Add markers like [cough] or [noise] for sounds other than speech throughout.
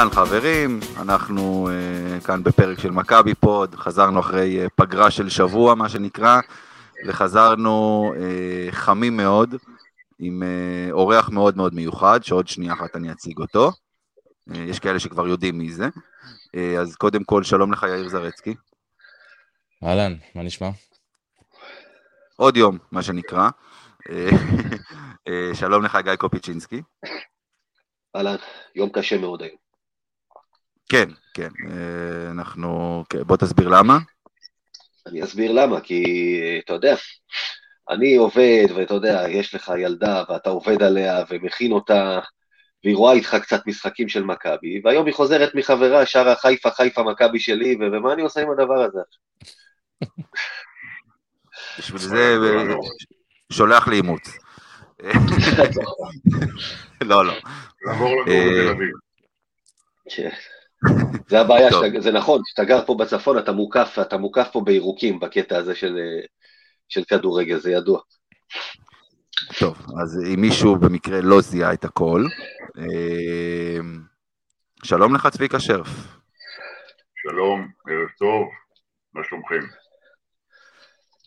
אהלן חברים, אנחנו uh, כאן בפרק של מכבי פוד, חזרנו אחרי uh, פגרה של שבוע מה שנקרא, וחזרנו uh, חמים מאוד, עם uh, אורח מאוד מאוד מיוחד, שעוד שנייה אחת אני אציג אותו, uh, יש כאלה שכבר יודעים מי זה, uh, אז קודם כל שלום לך יאיר זרצקי. אהלן, מה נשמע? עוד יום, מה שנקרא. שלום לך גיא קופיצ'ינסקי. אהלן, יום קשה מאוד היום. כן, כן, אה, אנחנו, כן, בוא תסביר למה. אני אסביר למה, כי אתה יודע, אני עובד, ואתה יודע, יש לך ילדה, ואתה עובד עליה, ומכין אותה, והיא רואה איתך קצת משחקים של מכבי, והיום היא חוזרת מחברה, שרה חיפה, חיפה, מכבי שלי, ומה אני עושה עם הדבר הזה? בשביל זה שולח לי אימוץ. [laughs] לא, לא. לעבור לגור בתל אביב. זה הבעיה, שאתה, זה נכון, כשאתה גר פה בצפון אתה מוקף, אתה מוקף פה בירוקים בקטע הזה של, של כדורגל, זה ידוע. טוב, אז אם מישהו במקרה לא זיהה את הכל, אה, שלום לך צביקה שרף. שלום, ערב טוב, מה שלומכם?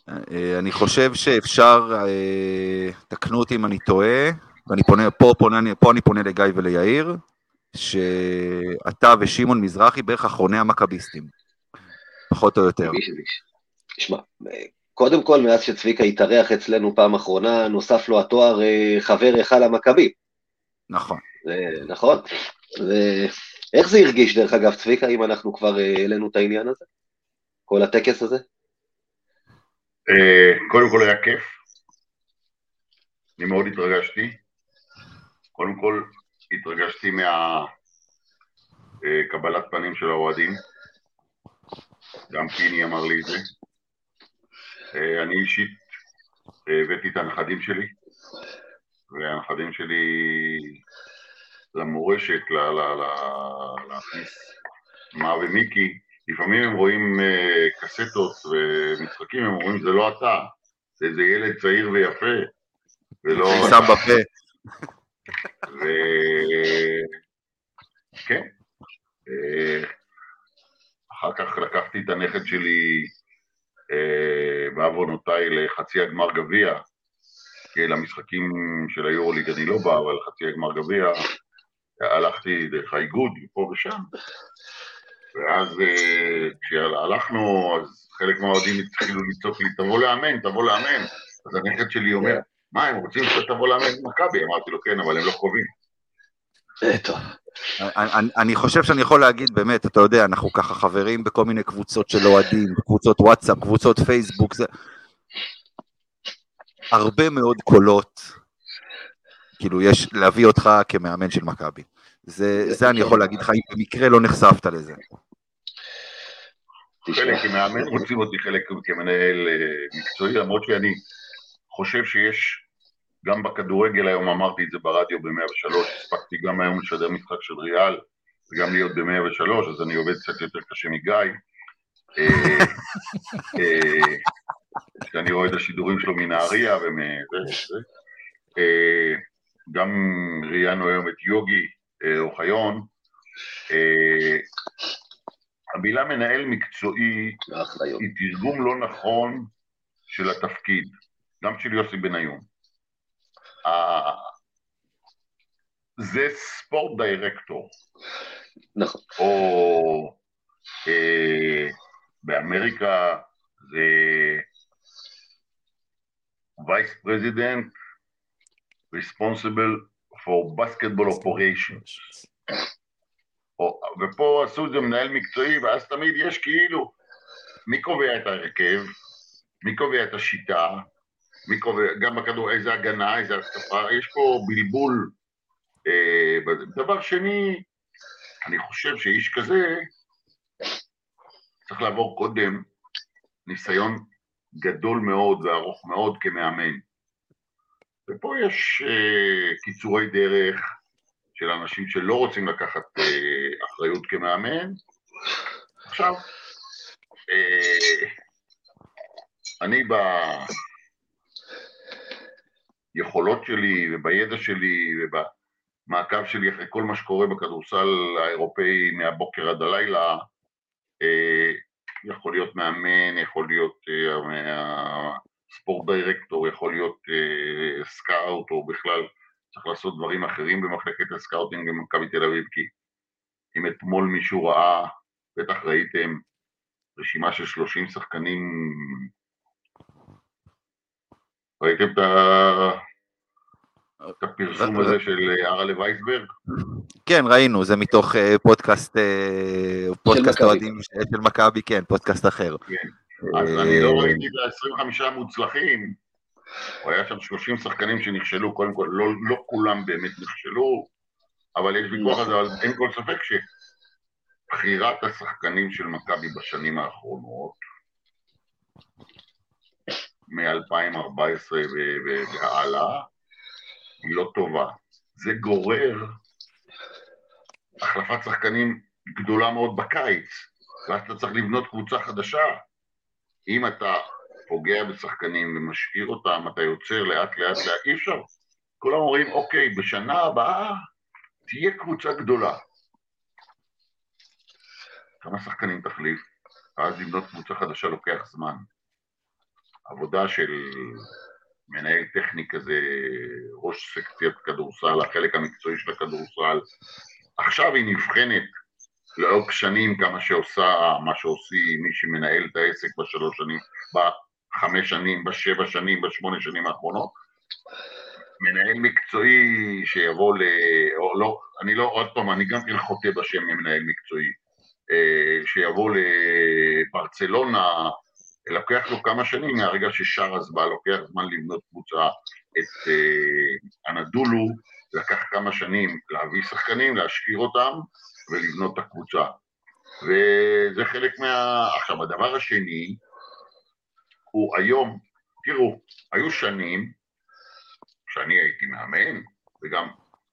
אה, אני חושב שאפשר, אה, תקנו אותי אם אני טועה, ואני פונה, פה, פונה, פה אני פונה לגיא וליאיר, שאתה ושמעון מזרחי בערך אחרוני המכביסטים, פחות או יותר. תשמע, קודם כל, מאז שצביקה התארח אצלנו פעם אחרונה, נוסף לו התואר אה, חבר היכל המכבי. נכון. נכון. איך זה הרגיש, דרך אגב, צביקה, אם אנחנו כבר אה, העלינו את העניין הזה? כל הטקס הזה? אה, קודם כל היה כיף. אני מאוד התרגשתי. קודם כל, התרגשתי מהקבלת פנים של האוהדים, גם פיני אמר לי את זה. אה, אני אישית הבאתי את הנכדים שלי, והנכדים שלי למורשת, להכניס מה ומיקי, לפעמים הם רואים אה, קסטות ומשחקים, הם אומרים זה לא אתה, זה איזה ילד צעיר ויפה, ולא... שם בפה. וכן, אה, אחר כך לקחתי את הנכד שלי אה, בעוונותיי לחצי הגמר גביע, כי למשחקים של היורוליג אני לא בא, אבל חצי הגמר גביע, הלכתי דרך האיגוד, פה ושם, ואז אה, כשהלכנו, אז חלק מהאוהדים התחילו לצעוק לי, תבוא לאמן, תבוא לאמן, אז הנכד שלי אומר, מה, הם רוצים שאתה תבוא לאמן מכבי? אמרתי לו, כן, אבל הם לא קרובים. אני חושב שאני יכול להגיד באמת, אתה יודע, אנחנו ככה חברים בכל מיני קבוצות של אוהדים, קבוצות וואטסאפ, קבוצות פייסבוק, זה... הרבה מאוד קולות, כאילו יש להביא אותך כמאמן של מכבי. זה, זה אני יכול להגיד לך, אם במקרה לא נחשפת לזה. חלק כמאמן רוצים אותי חלק כמנהל אה, מקצועי, למרות שאני חושב שיש גם בכדורגל היום אמרתי את זה ברדיו ב-103, הספקתי גם היום לשדר משחק של ריאל וגם להיות ב-103, אז אני עובד קצת יותר קשה מגיא. אה, אה, כשאני רואה את השידורים שלו מנהריה ומזה, אה, גם ראיינו היום את יוגי אוחיון. המילה מנהל מקצועי היא תרגום לא נכון של התפקיד, גם של יוסי בניון. זה ספורט דירקטור. נכון. או אה, באמריקה זה vice president responsible for basketball operations. או, ופה עשו את זה מנהל מקצועי, ואז תמיד יש כאילו, מי קובע את ההרכב? מי קובע את השיטה, גם בכדור, איזה הגנה, איזה התקפה, יש פה בלבול. אה. דבר שני, אני חושב שאיש כזה צריך לעבור קודם ניסיון גדול מאוד וארוך מאוד כמאמן. ופה יש אה, קיצורי דרך של אנשים שלא רוצים לקחת אה, אחריות כמאמן. עכשיו, אה, אני ביכולות שלי ובידע שלי ובמעקב שלי אחרי כל מה שקורה בכדורסל האירופאי מהבוקר עד הלילה, אה, יכול להיות מאמן, יכול להיות אה, sport director, יכול להיות אה, scout או בכלל צריך לעשות דברים אחרים במחלקת ה scouting במכבי תל אביב כי אם אתמול מישהו ראה, בטח ראיתם רשימה של 30 שחקנים, ראיתם את, ה... את הפרסום הזה של ארלה וייסברג? כן, ראינו, זה מתוך אה, פודקאסט, אה, פודקאסט אוהדים של מכבי, כן, פודקאסט אחר. כן. אז אני לא ראיתי את ה-25 המוצלחים, הוא היה שם 30 שחקנים שנכשלו, קודם כל, לא, לא כולם באמת נכשלו, אבל יש ויכוח על זה, אבל אין כל ספק שבחירת השחקנים של מכבי בשנים האחרונות, מ-2014 והלאה, היא לא טובה. זה גורר החלפת שחקנים גדולה מאוד בקיץ, ואז אתה צריך לבנות קבוצה חדשה. אם אתה פוגע בשחקנים ומשאיר אותם, אתה יוצר לאט לאט לאט, אי אפשר. כולם אומרים, אוקיי, בשנה הבאה תהיה קבוצה גדולה. כמה שחקנים תחליף, ואז לבנות קבוצה חדשה לוקח זמן. עבודה של מנהל טכני כזה, ראש סקציית כדורסל, החלק המקצועי של הכדורסל, עכשיו היא נבחנת לאורך שנים כמה שעושה, מה שעושים, מי שמנהל את העסק בשלוש שנים, בחמש שנים, בשבע שנים, בשמונה שנים האחרונות. מנהל מקצועי שיבוא ל... או לא, אני לא, עוד פעם, אני גם כן חוטא בשם ממנהל מקצועי. אה, שיבוא לברצלונה, לוקח לו כמה שנים מהרגע ששרס בא, לוקח זמן לבנות קבוצה. את אה, אנדולו לקח כמה שנים להביא שחקנים, להשאיר אותם ולבנות את הקבוצה. וזה חלק מה... עכשיו, הדבר השני הוא היום, תראו, היו שנים שאני הייתי מאמן, וגם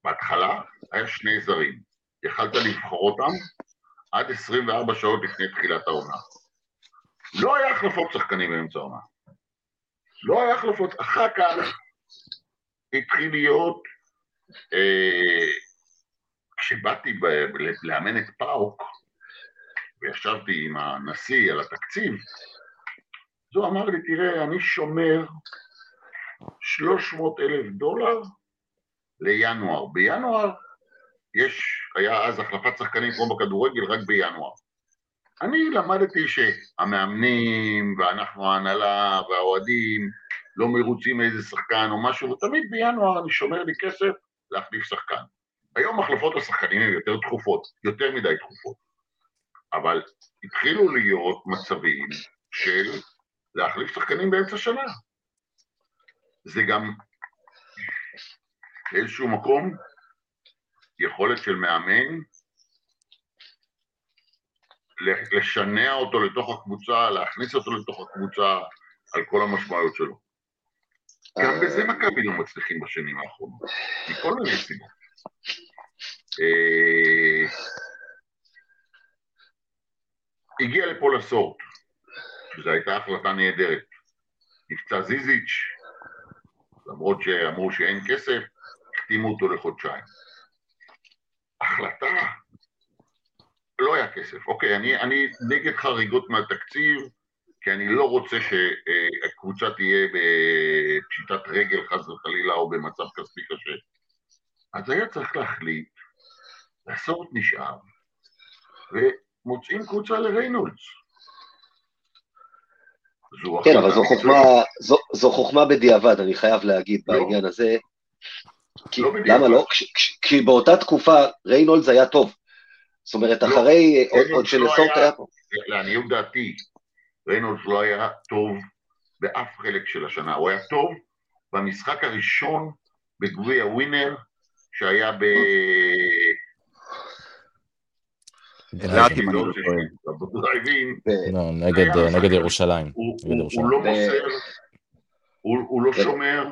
בהתחלה היה שני זרים. יכלת לבחור אותם עד 24 שעות לפני תחילת העונה. לא היה החלפות שחקנים באמצע העונה. לא היה החלפות. אחר כך התחיל להיות אה, כשבאתי לאמן את פאוק, וישבתי עם הנשיא על התקציב, אז הוא אמר לי, תראה, אני שומר 300 אלף דולר לינואר. בינואר יש, היה אז החלפת שחקנים כמו בכדורגל רק בינואר. אני למדתי שהמאמנים ואנחנו ההנהלה והאוהדים לא מרוצים מאיזה שחקן או משהו, ותמיד בינואר אני שומר לי כסף להחליף שחקן. היום החלפות השחקנים הן יותר תכופות, יותר מדי תכופות, אבל התחילו להיות מצבים של להחליף שחקנים באמצע שנה. זה גם באיזשהו מקום יכולת של מאמן לשנע אותו לתוך הקבוצה, להכניס אותו לתוך הקבוצה על כל המשמעויות שלו. גם בזה מכבי לא מצליחים בשנים האחרונות, מכל מיני סיבות. אה, הגיע לפה לסורט, שזו הייתה החלטה נהדרת. נפצע זיזיץ', למרות שאמרו שאין כסף, החתימו אותו לחודשיים. החלטה, לא היה כסף. אוקיי, אני, אני נגד חריגות מהתקציב, כי אני לא רוצה שהקבוצה תהיה בפשיטת רגל חס וחלילה או במצב כספי קשה. אז היה צריך להחליט, לעשות נשאר, ומוצאים קבוצה לריינולדס. כן, אבל זו חוכמה, זו, זו חוכמה בדיעבד, אני חייב להגיד לא. בעניין הזה. כי, לא למה לא? כי באותה תקופה ריינולדס היה טוב. זאת אומרת, לא, אחרי, עוד, עוד שלסורט לא היה פה. לעניות דעתי, ריינולדס לא היה טוב באף חלק של השנה. הוא היה טוב במשחק הראשון בגביע ווינר, שהיה ב... לא לא, נגד- משחק- ירושלים. הוא- לא לא שומר,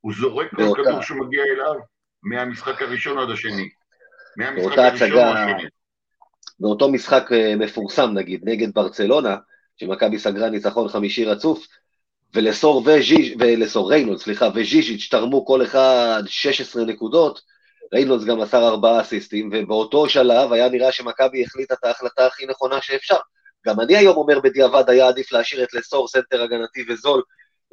הוא זורק כל כדור שמגיע אליו מהמשחק הראשון עד השני. מהמשחק הראשון או השני. באותו משחק אה, מפורסם נגיד נגד ברצלונה, שמכבי סגרה ניצחון חמישי רצוף, ולסור וז'יז' ולסור ריינולדס, סליחה, וז'יז'יץ' תרמו כל אחד 16 נקודות, ריינולדס גם מסר ארבעה אסיסטים, ובאותו שלב היה נראה שמכבי החליטה את ההחלטה הכי נכונה שאפשר. גם אני היום אומר בדיעבד היה עדיף להשאיר את לסור סנטר הגנתי וזול,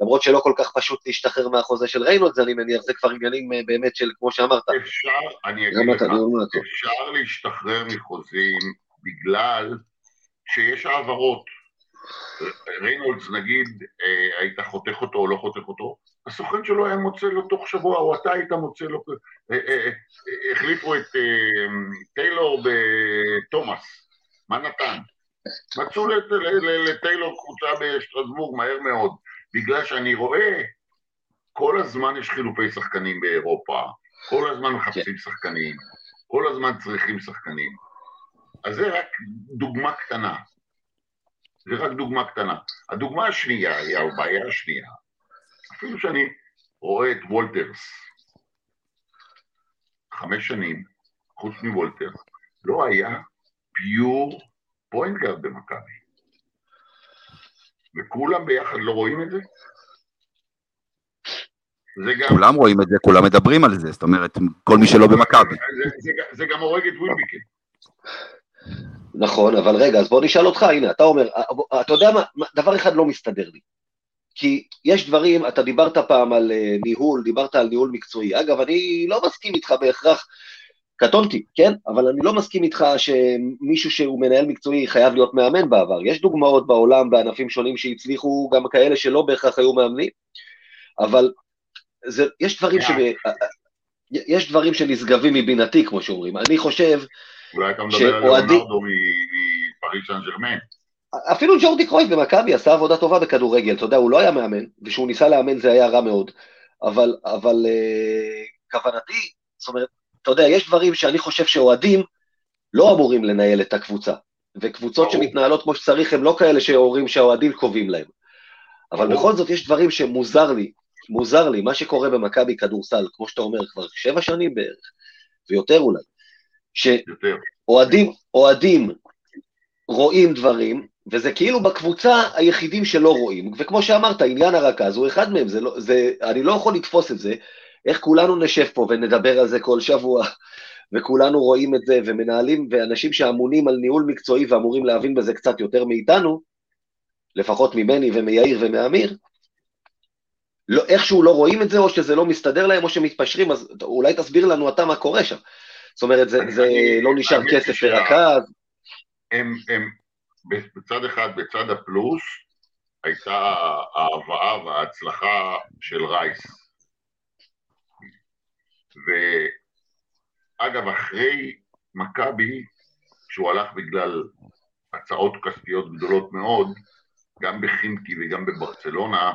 למרות שלא כל כך פשוט להשתחרר מהחוזה של ריינולדס, אני מניח, זה כבר עניינים אה, באמת של, כמו שאמרת, אפשר, אני אגיד לך. אפשר להשתחרר מחוזים בגלל שיש העברות. ריינולדס נגיד, אה, היית חותך אותו או לא חותך אותו, הסוכן שלו היה מוצא לו תוך שבוע, או אתה היית מוצא לו, אה, אה, אה, החליפו את אה, טיילור בתומאס, מה נתן? מצאו לטיילור קבוצה בשטרסבורג מהר מאוד, בגלל שאני רואה, כל הזמן יש חילופי שחקנים באירופה, כל הזמן מחפשים שחקנים, כל הזמן צריכים שחקנים. אז זה רק דוגמה קטנה. זה רק דוגמה קטנה. הדוגמה השנייה היא הבעיה השנייה. אפילו שאני רואה את וולטרס, חמש שנים, חוץ מוולטרס, לא היה pure point guard במכבי. וכולם ביחד לא רואים את זה? זה גם, כולם רואים את זה, כולם מדברים על זה, זאת אומרת, כל מי שלא במכבי. זה, זה, זה גם הורג את ווילביקן. נכון, אבל רגע, אז בוא נשאל אותך, הנה, אתה אומר, אתה יודע מה, מה- דבר אחד לא מסתדר לי. כי יש דברים, אתה דיברת פעם על אה, ניהול, דיברת על ניהול מקצועי. אגב, אני לא מסכים איתך בהכרח, קטונתי, כן? אבל אני לא מסכים איתך שמישהו שהוא מנהל מקצועי חייב להיות מאמן בעבר. יש דוגמאות בעולם בענפים שונים שהצליחו, גם כאלה שלא בהכרח היו מאמנים, אבל זה, יש דברים ש... יש דברים שנשגבים מבינתי, כמו שאומרים. אני חושב, אולי אתה מדבר על שאוהדים- ליאונרדו מפריס סן ג'רמן. אפילו ג'ורדי קרויף במכבי עשה עבודה טובה בכדורגל, אתה יודע, הוא לא היה מאמן, וכשהוא ניסה לאמן זה היה רע מאוד, אבל, אבל uh, כוונתי, זאת אומרת, אתה יודע, יש דברים שאני חושב שאוהדים לא אמורים לנהל את הקבוצה, וקבוצות. שמתנהלות כמו שצריך הם לא כאלה שאומרים שהאוהדים קובעים להם. אבל. בכל זאת יש דברים שמוזר לי, מוזר לי, מה שקורה במכבי כדורסל, כמו שאתה אומר, כבר שבע שנים בערך, ויותר אולי, ש... יותר. אוהדים, אוהדים רואים דברים, וזה כאילו בקבוצה היחידים שלא רואים, וכמו שאמרת, עניין הרכז הוא אחד מהם, זה לא, זה, אני לא יכול לתפוס את זה, איך כולנו נשב פה ונדבר על זה כל שבוע, וכולנו רואים את זה, ומנהלים, ואנשים שאמונים על ניהול מקצועי ואמורים להבין בזה קצת יותר מאיתנו, לפחות ממני ומיאיר ומאמיר, לא, איכשהו לא רואים את זה, או שזה לא מסתדר להם, או שמתפשרים, אז אולי תסביר לנו אתה מה קורה שם. זאת אומרת, זה, אני- זה אני- לא נשאר כסף לרכז, הם, הם, בצד אחד, בצד הפלוס, הייתה ההבאה וההצלחה של רייס. ואגב, אחרי מכבי, שהוא הלך בגלל הצעות כספיות גדולות מאוד, גם בחימקי וגם בברצלונה,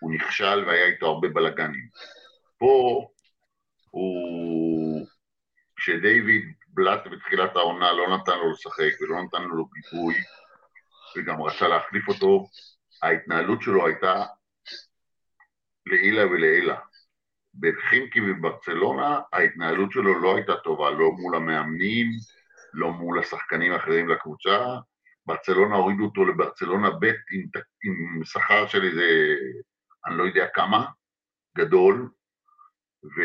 הוא נכשל והיה איתו הרבה בלאגנים. פה הוא, כשדייוויד בלאט בתחילת העונה לא נתן לו לשחק ולא נתן לו גיבוי, וגם רצה להחליף אותו, ההתנהלות שלו הייתה לעילה ולעילה. בחימקי וברצלונה ההתנהלות שלו לא הייתה טובה, לא מול המאמנים, לא מול השחקנים האחרים לקבוצה. ברצלונה הורידו אותו לברצלונה ב' עם, עם שכר של איזה, אני לא יודע כמה, גדול, ו...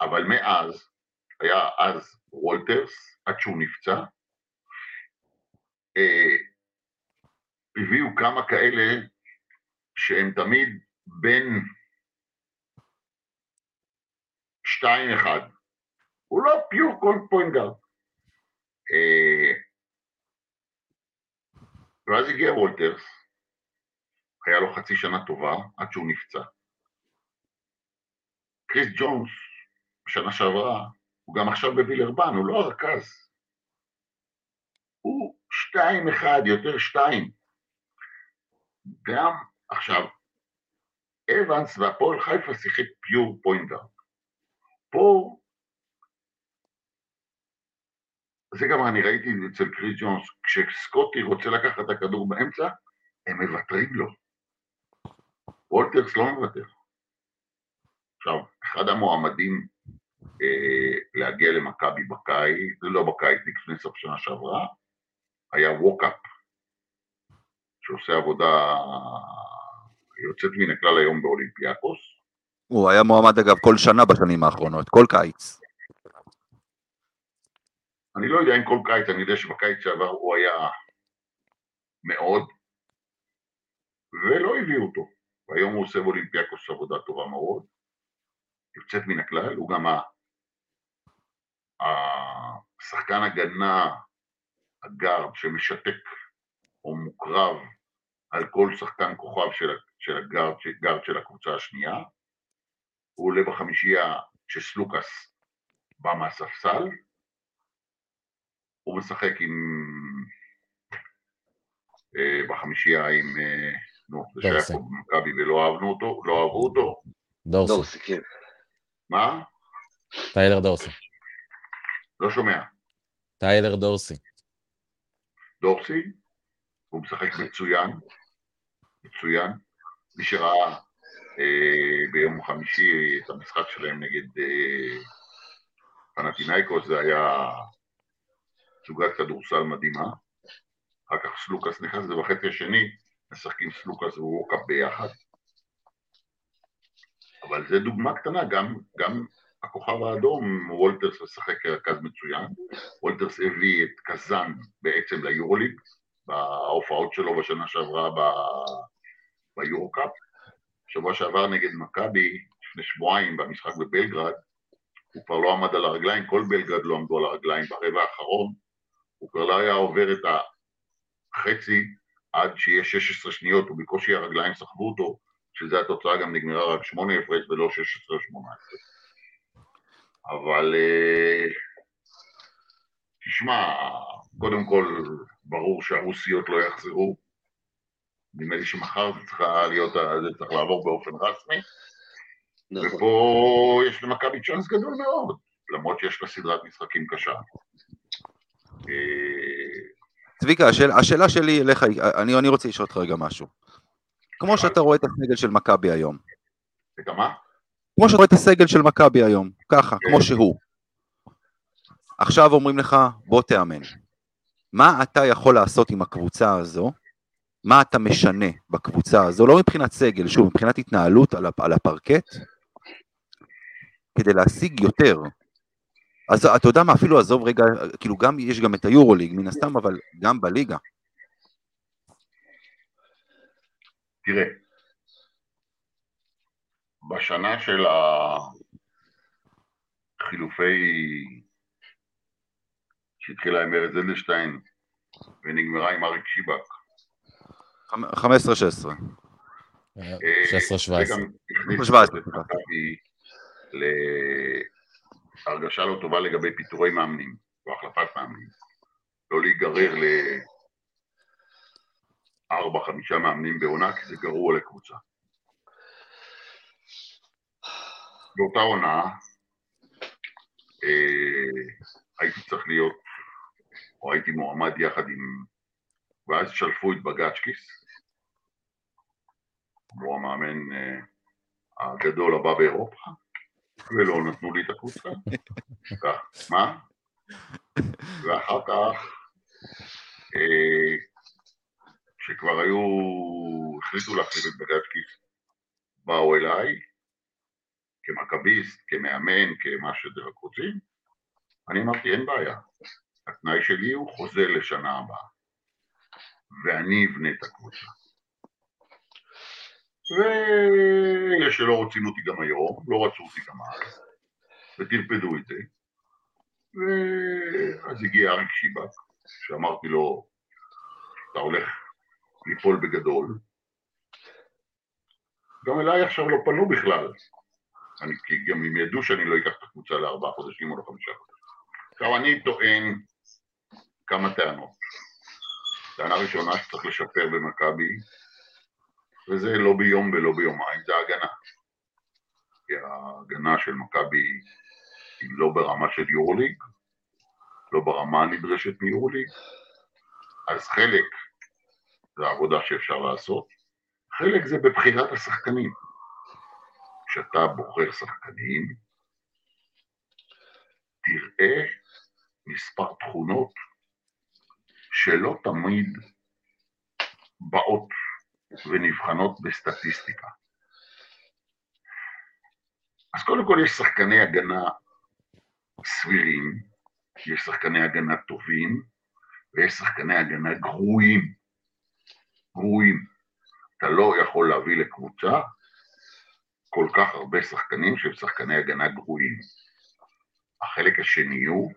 אבל מאז, היה אז וולטרס, עד שהוא נפצע, אה, הביאו כמה כאלה שהם תמיד בין שתיים אחד. הוא לא pure point guard. ואז הגיע וולטרס, היה לו חצי שנה טובה עד שהוא נפצע. קריס ג'ונס, בשנה שעברה, הוא גם עכשיו בווילרבן, הוא לא הרכז. הוא שתיים אחד, יותר שתיים. גם עכשיו, אבנס בהפועל חיפה שיחק pure point guard. פה, זה גם אני ראיתי אצל קריס ג'ונס, כשסקוטי רוצה לקחת את הכדור באמצע, הם מוותרים לו. וולטרס לא מוותר. עכשיו, אחד המועמדים אה, להגיע למכבי בקיץ, זה לא בקיץ, לפני סוף שנה שעברה, היה ווקאפ, שעושה עבודה יוצאת מן הכלל היום באולימפיאקוס. הוא היה מועמד אגב כל שנה בשנים האחרונות, כל קיץ. אני לא יודע אם כל קיץ, אני יודע שבקיץ שעבר הוא היה מאוד, ולא הביאו אותו. והיום הוא עושה באולימפיאקוס עבודה טובה מאוד, יוצאת מן הכלל, הוא גם השחקן הגנה, הגארד, שמשתק או מוקרב על כל שחקן כוכב של, הגארד, גארד של הקבוצה השנייה. הוא עולה בחמישייה כשסלוקאס בא מהספסל, הוא משחק עם... אה, בחמישייה עם... אה, נו, זה שהיה פה במכבי ולא אהבנו אותו, לא אהבו אותו. דורסי. דורסי, כן. מה? טיילר דורסי. לא שומע. טיילר דורסי. דורסי, הוא משחק מצוין, מצוין. מי שראה אה, ביום חמישי את המשחק שלהם נגד אה, פנאתינייקוס, זה היה סוגת כדורסל מדהימה. אחר כך סלוקאס נכנס, ובחצי השני משחקים סלוקאס וווקאפ ביחד. אבל זה דוגמה קטנה, גם, גם הכוכב האדום, וולטרס משחק כרכז מצוין, וולטרס הביא את קזאן בעצם ליורוליג, בהופעות שלו בשנה שעברה ביורוקאפ. שבוע שעבר נגד מכבי, לפני שבועיים במשחק בבלגרד, הוא כבר לא עמד על הרגליים, כל בלגרד לא עמדו על הרגליים ברבע האחרון, הוא כבר לא היה עובר את החצי עד שיהיה 16 שניות, ובקושי הרגליים סחבו אותו, שזה התוצאה גם נגמרה רק 8 הפרש ולא 16 או 18. אבל אה, תשמע, קודם כל ברור שהרוסיות לא יחזרו, נדמה לי שמחר זה צריך להיות, זה צריך לעבור באופן רסמי, נכון. ופה יש למכבי צ'אנס גדול מאוד, למרות שיש לה סדרת משחקים קשה. אה, צביקה, השאל, השאלה שלי אליך, אני, אני רוצה לשאול אותך רגע משהו. כמו שאתה רואה את הסגל של מכבי היום, את מה? כמו שאתה רואה את הסגל של מכבי היום, ככה. כמו שהוא. עכשיו אומרים לך, בוא תאמן. מה אתה יכול לעשות עם הקבוצה הזו? מה אתה משנה בקבוצה הזו? לא מבחינת סגל, שוב, מבחינת התנהלות על, על הפרקט, כדי להשיג יותר. אז אתה יודע מה, אפילו עזוב רגע, כאילו גם, יש גם את היורוליג מן הסתם, אבל גם בליגה. תראה, בשנה של החילופי שהתחילה עם ארז אדלשטיין ונגמרה עם אריק שיבק, 15-16. אה, 16-17. זה גם הכניס 17, את מכבי להרגשה לא טובה לגבי פיטורי מאמנים והחלפת מאמנים. לא להיגרר לארבע, חמישה מאמנים בעונה, כי זה גרוע לקבוצה. באותה עונה אה, הייתי צריך להיות, או הייתי מועמד יחד עם, ואז שלפו את בגצ'קיס, הוא המאמן אה, הגדול הבא באירופה, ולא נתנו לי את הקבוצה. [laughs] מה? ואחר כך, אה, כשכבר היו, החליטו להחליף את בגצ'קיס, באו אליי, כמכביסט, כמאמן, כמה שרק רוצים, אני אמרתי, אין בעיה. התנאי שלי הוא חוזה לשנה הבאה, ואני אבנה את הקבוצה. ואלה שלא רוצים אותי גם היום, לא רצו אותי גם אז, וטרפדו את זה. ואז הגיע אריק שיבק, שאמרתי לו, אתה הולך ליפול בגדול. גם אליי עכשיו לא פנו בכלל, אני, כי גם הם ידעו שאני לא אקח את הקבוצה לארבעה חודשים או לחמישה חודשים. עכשיו אני טוען כמה טענות. טענה ראשונה שצריך לשפר במכבי וזה לא ביום ולא ביומיים, זה ההגנה. כי ההגנה של מכבי היא לא ברמה של יורוליג, לא ברמה הנדרשת מיורוליג, אז חלק זה העבודה שאפשר לעשות, חלק זה בבחירת השחקנים. כשאתה בוחר שחקנים, תראה מספר תכונות שלא תמיד באות ונבחנות בסטטיסטיקה. אז קודם כל יש שחקני הגנה סבירים, יש שחקני הגנה טובים, ויש שחקני הגנה גרועים. גרועים. אתה לא יכול להביא לקבוצה כל כך הרבה שחקנים שהם שחקני הגנה גרועים. החלק השני הוא,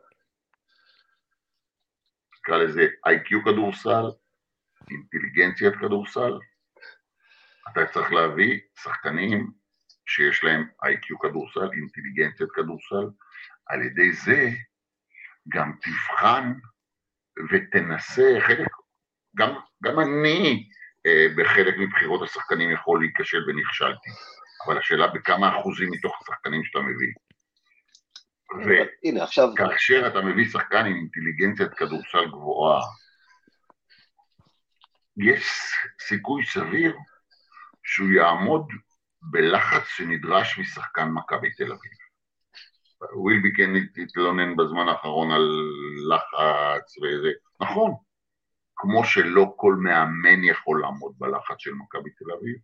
נקרא לזה איי-קיו כדורסל, אינטליגנציית כדורסל. אתה צריך להביא שחקנים שיש להם איי-קיו כדורסל, אינטליגנציית כדורסל, על ידי זה גם תבחן ותנסה, חלק, גם, גם אני אה, בחלק מבחירות השחקנים יכול להיכשל ונכשלתי, אבל השאלה בכמה אחוזים מתוך השחקנים שאתה מביא. הנה, עכשיו... וכאשר אתה מביא שחקן עם אינטליגנציית כדורסל גבוהה, יש סיכוי סביר שהוא יעמוד בלחץ שנדרש משחקן מכבי תל אביב. ווילבי כן התלונן בזמן האחרון על לחץ וזה, נכון, כמו שלא כל מאמן יכול לעמוד בלחץ של מכבי תל אביב,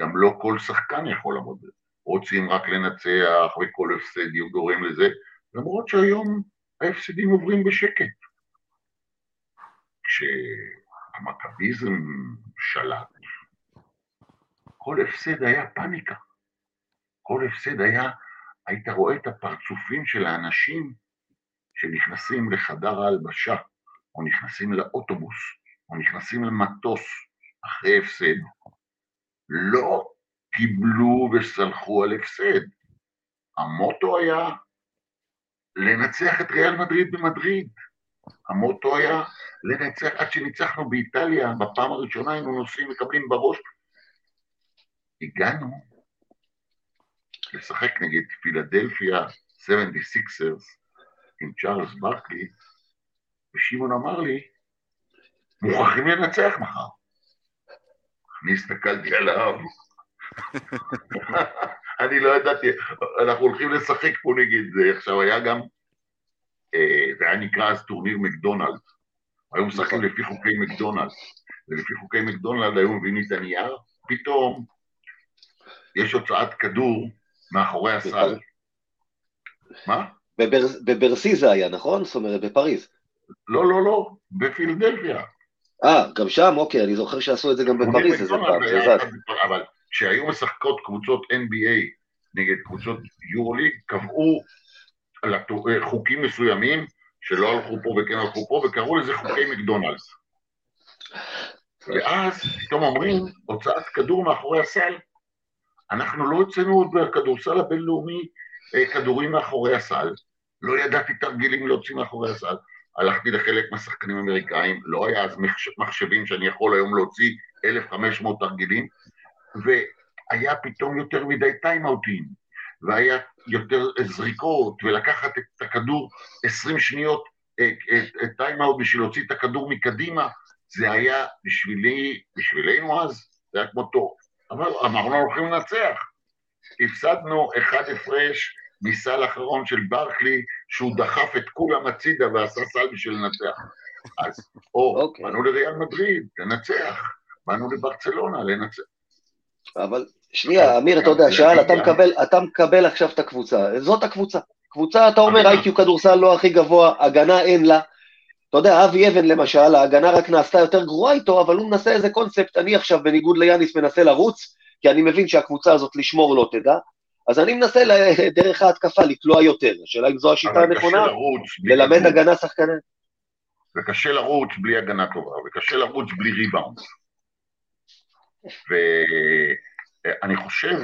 גם לא כל שחקן יכול לעמוד בזה. רוצים רק לנצח וכל הפסד גורם לזה, למרות שהיום ההפסדים עוברים בשקט. כשהמכביזם שלט, כל הפסד היה פאניקה. כל הפסד היה, היית רואה את הפרצופים של האנשים שנכנסים לחדר ההלבשה, או נכנסים לאוטובוס, או נכנסים למטוס אחרי הפסד, לא קיבלו וסלחו על הפסד. המוטו היה לנצח את ריאל מדריד במדריד. המוטו היה לנצח, עד שניצחנו באיטליה, בפעם הראשונה היינו נוסעים, מקבלים בראש. הגענו לשחק נגד פילדלפיה 76ers עם צ'ארלס ברקלי, ושמעון אמר לי, מוכרחים לנצח מחר. אני הסתכלתי עליו, [laughs] אני לא ידעתי, אנחנו הולכים לשחק פה נגד עכשיו היה גם, אה, זה היה נקרא אז טורניר מקדונלד, היו משחקים לפי חוקי מקדונלד, ולפי חוקי מקדונלד היו מביאים לי את הנייר, פתאום יש הוצאת כדור מאחורי הסל. מה? בברסי זה היה, נכון? זאת אומרת, בפריז. לא, לא, לא, בפילדלפיה. אה, גם שם? אוקיי, אני זוכר שעשו את זה גם בפריז איזה פעם, זה זז. אבל כשהיו משחקות קבוצות NBA נגד קבוצות יורוליג, קבעו חוקים מסוימים שלא הלכו פה וכן הלכו פה, וקראו לזה חוקי מקדונלדס. ואז פתאום אומרים, הוצאת כדור מאחורי הסל, אנחנו לא הוצאנו עוד בכדורסל הבינלאומי אה, כדורים מאחורי הסל, לא ידעתי תרגילים להוציא מאחורי הסל, הלכתי לחלק מהשחקנים האמריקאים, לא היה אז מחשבים שאני יכול היום להוציא 1,500 תרגילים, והיה פתאום יותר מדי טיים אאוטים, והיה יותר זריקות, ולקחת את הכדור 20 שניות time out בשביל להוציא את הכדור מקדימה, זה היה בשבילי, בשבילנו אז, זה היה כמו טוב. אמרנו הולכים לנצח. הפסדנו אחד הפרש מסל אחרון של ברקלי, שהוא דחף את כולם הצידה ועשה סל בשביל לנצח. אז, או, okay. אוקיי. באנו לריאל מדריד, לנצח, באנו לברצלונה, לנצח. אבל שנייה, אמיר, אתה יודע, שאל, אתה מקבל, אתה מקבל עכשיו את הקבוצה, זאת הקבוצה. קבוצה, אתה אומר, איי-קיו כדורסל לא הכי גבוה, הגנה אין לה. אתה יודע, אבי אבן למשל, ההגנה רק נעשתה יותר גרועה איתו, אבל הוא מנסה איזה קונספט, אני עכשיו בניגוד ליאניס מנסה לרוץ, כי אני מבין שהקבוצה הזאת לשמור לא תדע, אז אני מנסה דרך ההתקפה לקלוע יותר. השאלה אם זו השיטה הנכונה, ללמד הגנה שחקנית. וקשה לרוץ בלי הגנה טובה, וקשה לרוץ בלי ריבאונד. ואני חושב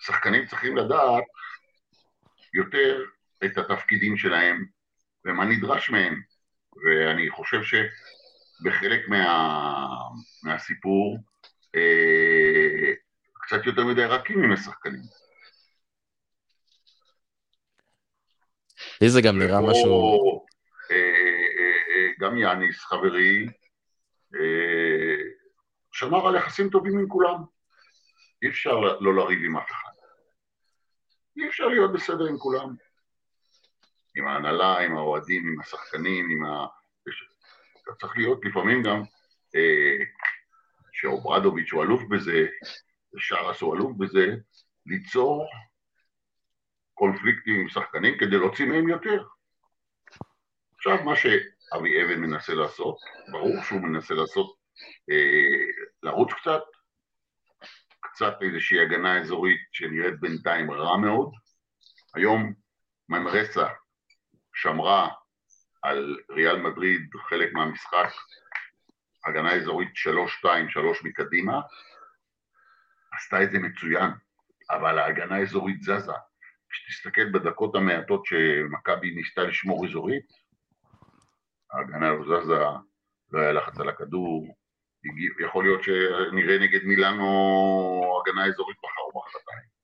ששחקנים צריכים לדעת יותר את התפקידים שלהם ומה נדרש מהם. ואני חושב בחלק מה, מהסיפור אה, קצת יותר מדי רכים עם השחקנים. לי זה גם נראה משהו... אה, אה, אה, גם יאניס, חברי, אה, שמר על יחסים טובים עם כולם. אי אפשר לא לריב עם אף אחד. אי אפשר להיות בסדר עם כולם. עם ההנהלה, עם האוהדים, עם השחקנים, עם ה... אתה צריך להיות לפעמים גם, אה, שאוברדוביץ' הוא אלוף בזה, ושרס הוא אלוף בזה, ליצור קונפליקטים עם שחקנים כדי להוציא מהם יותר. עכשיו, מה שאבי אבן מנסה לעשות, ברור שהוא מנסה לעשות, אה, לרוץ קצת, קצת איזושהי הגנה אזורית שנראית בינתיים רע מאוד. היום מנרסה שמרה על ריאל מדריד חלק מהמשחק, הגנה אזורית 3-2-3 מקדימה, עשתה את זה מצוין, אבל ההגנה האזורית זזה. כשתסתכל בדקות המעטות שמכבי ניסתה לשמור אזורית, ההגנה לא זזה, לא היה לחץ על הכדור, יכול להיות שנראה נגד מילאנו הגנה אזורית מחר או מחרתיים.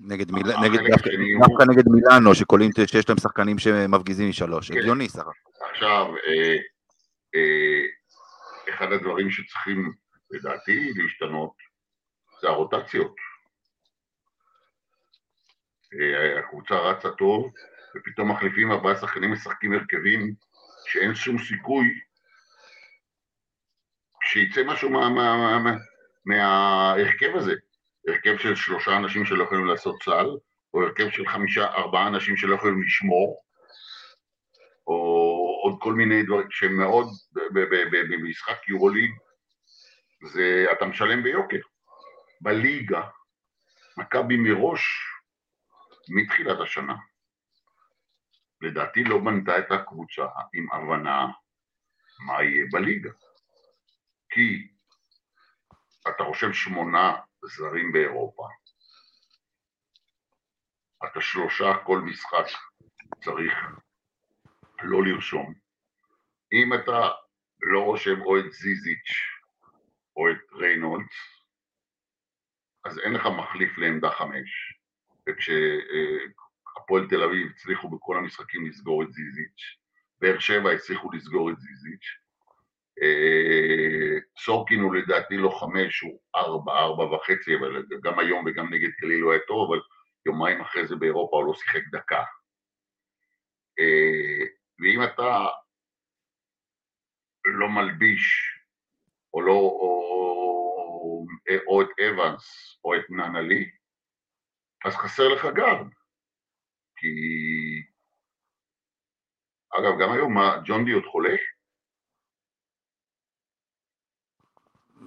נגד מיל... החלק נגד, דווקא, השני הוא- דווקא נגד מילאנו, שקולים שיש להם שחקנים שמפגיזים משלוש. כן. הגיוני סך הכל. עכשיו, אה, אה, אחד הדברים שצריכים, לדעתי, להשתנות, זה הרוטציות. אה, הקבוצה רצה טוב, ופתאום מחליפים ארבעה שחקנים משחקים הרכבים שאין שום סיכוי שיצא משהו מה, מה, מה, מה, מההרכב הזה. הרכב של שלושה אנשים שלא יכולים לעשות סל, או הרכב של חמישה, ארבעה אנשים שלא יכולים לשמור, או עוד כל מיני דברים שהם מאוד, ב- ב- ב- במשחק יורוליג, זה, אתה משלם ביוקר. בליגה, מכבי מראש, מתחילת השנה, לדעתי לא בנתה את הקבוצה עם הבנה מה יהיה בליגה. כי אתה רושם שמונה זרים באירופה, אתה שלושה כל משחק צריך לא לרשום. אם אתה לא רושם או את זיזיץ' או את ריינולדס, אז אין לך מחליף לעמדה חמש. וכשהפועל תל אביב הצליחו בכל המשחקים לסגור את זיזיץ', באר שבע הצליחו לסגור את זיזיץ', סורקין הוא לדעתי לא חמש, הוא ארבע, ארבע וחצי, אבל גם היום וגם נגד גליל הוא היה טוב, אבל יומיים אחרי זה באירופה הוא לא שיחק דקה. אה, ואם אתה לא מלביש, או לא, או, או את אבנס, או את ננלי, אז חסר לך גארד. כי... אגב, גם היום, מה, ג'ון די עוד חולה?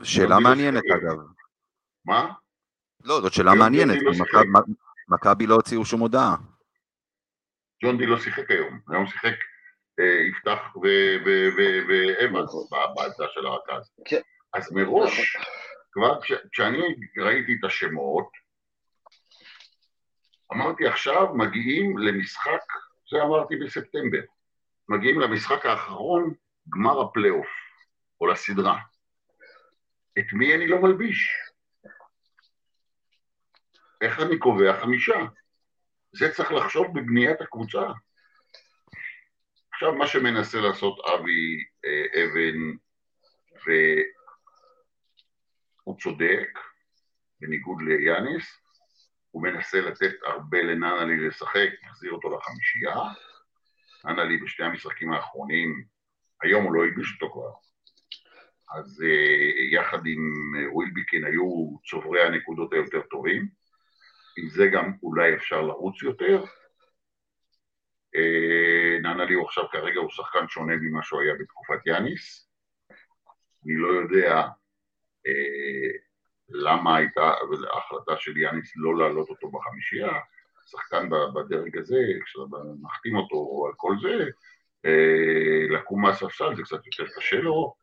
שאלה לא מעניינת. אגב. מה? לא, זאת שאלה מעניינת, לא. מכבי- לא הוציאו שום הודעה. ג'ון די לא שיחק היום, היום שיחק אה, יפתח ו- ו- ו- ואבנס. ב- בעמדה של הרכז. אז מראש, נכון. כבר כש- כשאני ראיתי את השמות, אמרתי עכשיו מגיעים למשחק, זה אמרתי בספטמבר, מגיעים למשחק האחרון, גמר הפלייאוף, או לסדרה. את מי אני לא מלביש? איך אני קובע חמישה? זה צריך לחשוב בבניית הקבוצה. עכשיו, מה שמנסה לעשות אבי אה, אבן, והוא צודק, בניגוד ליאניס, הוא מנסה לתת הרבה לננלי לשחק, מחזיר אותו לחמישייה. ננלי בשתי המשחקים האחרונים, היום הוא לא הלביש אותו כבר. אז אה, יחד עם אה, ווילביקין היו צוברי הנקודות היותר טובים. עם זה גם אולי אפשר לרוץ יותר. אה, ננלי הוא עכשיו כרגע הוא שחקן שונה ממה שהוא היה בתקופת יאניס. אני לא יודע אה, למה הייתה ההחלטה של יאניס לא להעלות אותו בחמישייה. שחקן בדרג הזה, כשאתה מחתים אותו על כל זה, אה, לקום מהספסל זה קצת יותר קשה לו,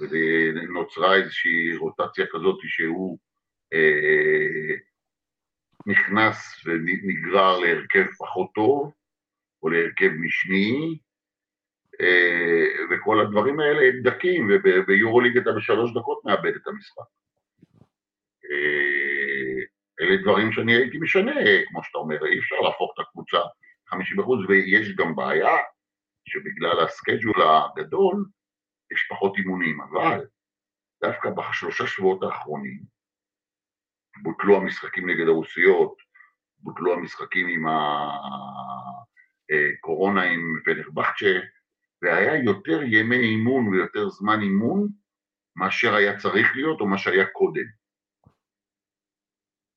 ונוצרה איזושהי רוטציה כזאת שהוא אה, נכנס ונגרר להרכב פחות טוב, או להרכב משני, אה, וכל הדברים האלה הם דקים, וביורוליג אתה בשלוש דקות מאבד את המשחק. אה, אלה דברים שאני הייתי משנה, כמו שאתה אומר, אי אפשר להפוך את הקבוצה 50%, ויש גם בעיה שבגלל הסקייג'ול הגדול, יש פחות אימונים, אבל דווקא בשלושה שבועות האחרונים בוטלו המשחקים נגד הרוסיות, בוטלו המשחקים עם הקורונה עם פנרבכצ'ה, והיה יותר ימי אימון ויותר זמן אימון מאשר היה צריך להיות או מה שהיה קודם.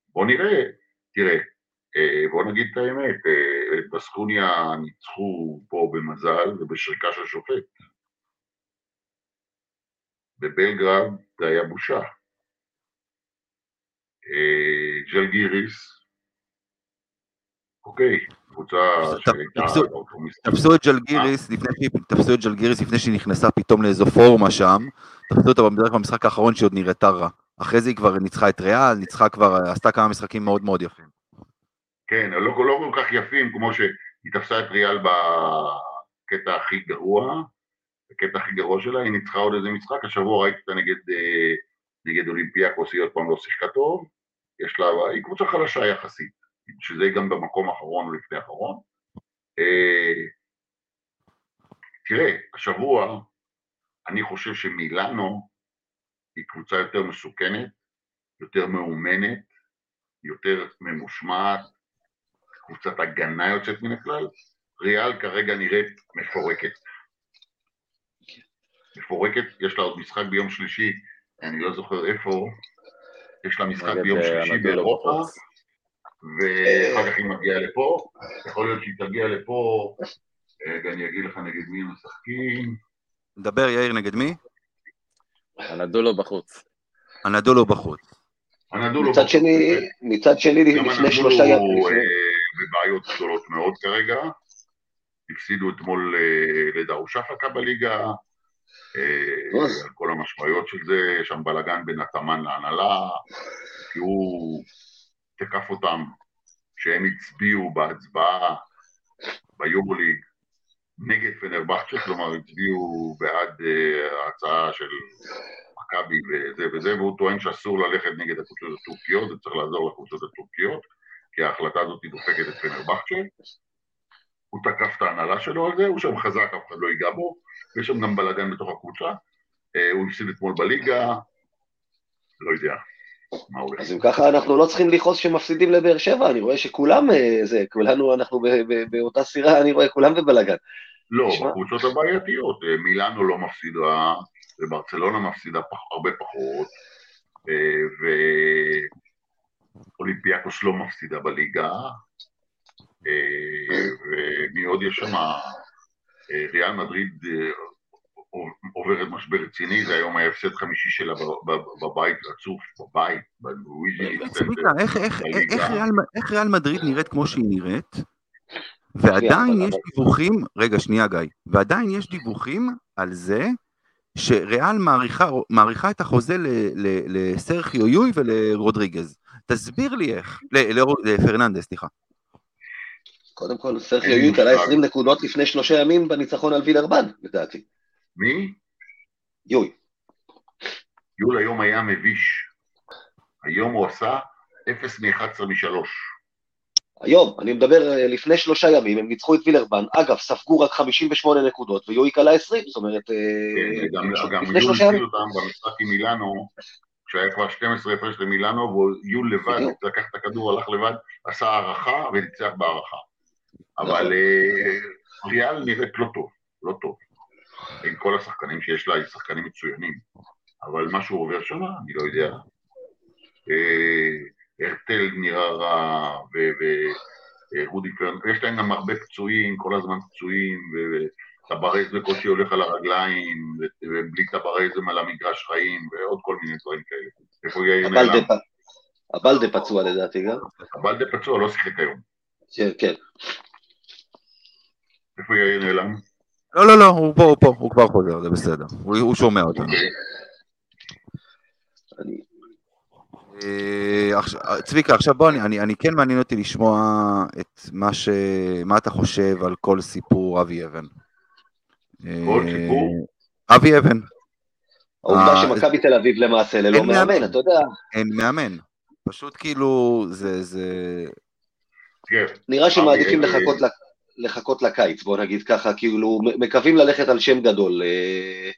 בוא נראה, תראה, אה, בוא נגיד את האמת, אה, בסקוניה ניצחו פה במזל ובשריקה של שופט. בבלגרד זה היה בושה. ג'לגיריס, אוקיי, קבוצה שהייתה... תפסו את ג'לגיריס תפסו את ג'לגיריס לפני שהיא נכנסה פתאום לאיזו פורמה שם, תפסו אותה בדרך במשחק האחרון שהיא עוד נראתה רע. אחרי זה היא כבר ניצחה את ריאל, ניצחה כבר, עשתה כמה משחקים מאוד מאוד יפים. כן, לא, לא כל כך יפים כמו שהיא תפסה את ריאל בקטע הכי גרוע, בקטע הכי גרוע שלה, היא ניצחה עוד איזה משחק, השבוע ראיתי אותה נגד, אה, נגד אולימפיאקוס, היא עוד פעם לא שיחקה טוב, יש לה, היא קבוצה חלשה יחסית, שזה גם במקום האחרון או לפני האחרון. אה, תראה, השבוע אני חושב שמילאנו היא קבוצה יותר מסוכנת, יותר מאומנת, יותר ממושמעת, קבוצת הגנה יוצאת מן הכלל, ריאל כרגע נראית מפורקת. מפורקת, יש לה עוד משחק ביום שלישי, אני לא זוכר איפה, יש לה משחק ביום אה, שלישי באירופה, ואחר כך היא מגיעה לפה, יכול להיות שהיא תגיע לפה, ואני אגיד לך נגד מי הם משחקים. דבר יאיר נגד מי? הנדולו בחוץ. הנדולו בחוץ. הנדולו מצד שני, מצד שני, לפני שלושה ימים. גם הנדולו בבעיות גדולות מאוד כרגע. הפסידו אתמול אה, לדרושפקה בליגה, אה, על כל המשמעויות של זה, יש שם בלאגן בין התאמן להנהלה, כי הוא תקף אותם שהם הצביעו בהצבעה ביורוליג נגד פנרבכצ'ה, כלומר הצביעו בעד uh, ההצעה של מכבי וזה וזה, והוא טוען שאסור ללכת נגד הקבוצות הטורקיות, זה צריך לעזור לקבוצות הטורקיות, כי ההחלטה הזאת דופקת את פנרבכצ'ה. הוא תקף את ההנהלה שלו על זה, הוא שם חזק, אף אחד לא ייגע בו, ויש שם גם בלאגן בתוך הקבוצה. Uh, הוא הפסיד אתמול בליגה, לא יודע. אז אם ככה אנחנו לא צריכים לכעוס שמפסידים לבאר שבע, אני רואה שכולם, אה, זה, כולנו, אנחנו באותה סירה, אני רואה כולם בבלאגן. לא, בקבוצות הבעייתיות, אה, מילאנו לא מפסידה, וברצלונה מפסידה הרבה פחות, אה, ואולימפיאקוס לא מפסידה בליגה, ומי עוד יש שם? ריאל מדריד עוברת משבר רציני, זה היום ההפסד חמישי שלה בבית, רצוף, בבית, בלואיזי. צביקה, איך ריאל מדריד נראית כמו שהיא נראית? ועדיין יש דיווחים, רגע שנייה גיא, ועדיין יש דיווחים על זה שריאל מעריכה את החוזה לסרחיו יוי ולרודריגז. תסביר לי איך, לפרננדס, סליחה. קודם כל, סרחיו יוי קלה 20 נקודות לפני שלושה ימים בניצחון על וילרבן, לדעתי. מי? יוי. יול היום היה מביש. היום הוא עשה 0 מ-11 מ-3. היום, אני מדבר אה, לפני שלושה ימים, הם ניצחו את וילרבן, אגב, ספגו רק 58 נקודות, ויואי קלה 20, זאת אומרת, אה, כן, גם יול הציל אותם במשחק עם מילאנו, כשהיה כבר 12 הפרש למילאנו, ויול לבד, לקח את הכדור, הלך לבד, עשה הערכה וניצח בהערכה. אבל אה, ריאל נראית לא טוב, לא טוב. עם כל השחקנים שיש לה, היא שחקנים מצוינים. אבל מה שהוא עובר שם, אני לא יודע. הרטל נראה רע, ורודי פרנק, יש להם גם הרבה פצועים, כל הזמן פצועים, וטברז בקושי הולך על הרגליים, ובלי טברז הם על המגרש חיים, ועוד כל מיני דברים כאלה. איפה יאיר נעלם? הבלדה פצוע לדעתי גם. הבלדה פצוע, לא שיחק היום. כן. כן. איפה יאיר נעלם? לא, לא, לא, הוא פה, הוא פה, הוא כבר חוזר, זה בסדר. הוא, הוא שומע אותנו. אה, צביקה, עכשיו בוא, אני, אני, אני כן מעניין אותי לשמוע את מה, ש, מה אתה חושב על כל סיפור אבי אבן. עוד אה, סיפור? אבי אבן, העובדה אה, שמכבי תל אביב למעשה ללא. מאמן, אתה יודע, אין מאמן. פשוט כאילו, זה, זה... תראה, נראה שמעדיפים אבי, לחכות ל- לחכות לקיץ, בוא נגיד ככה, כאילו מקווים ללכת על שם גדול. אה,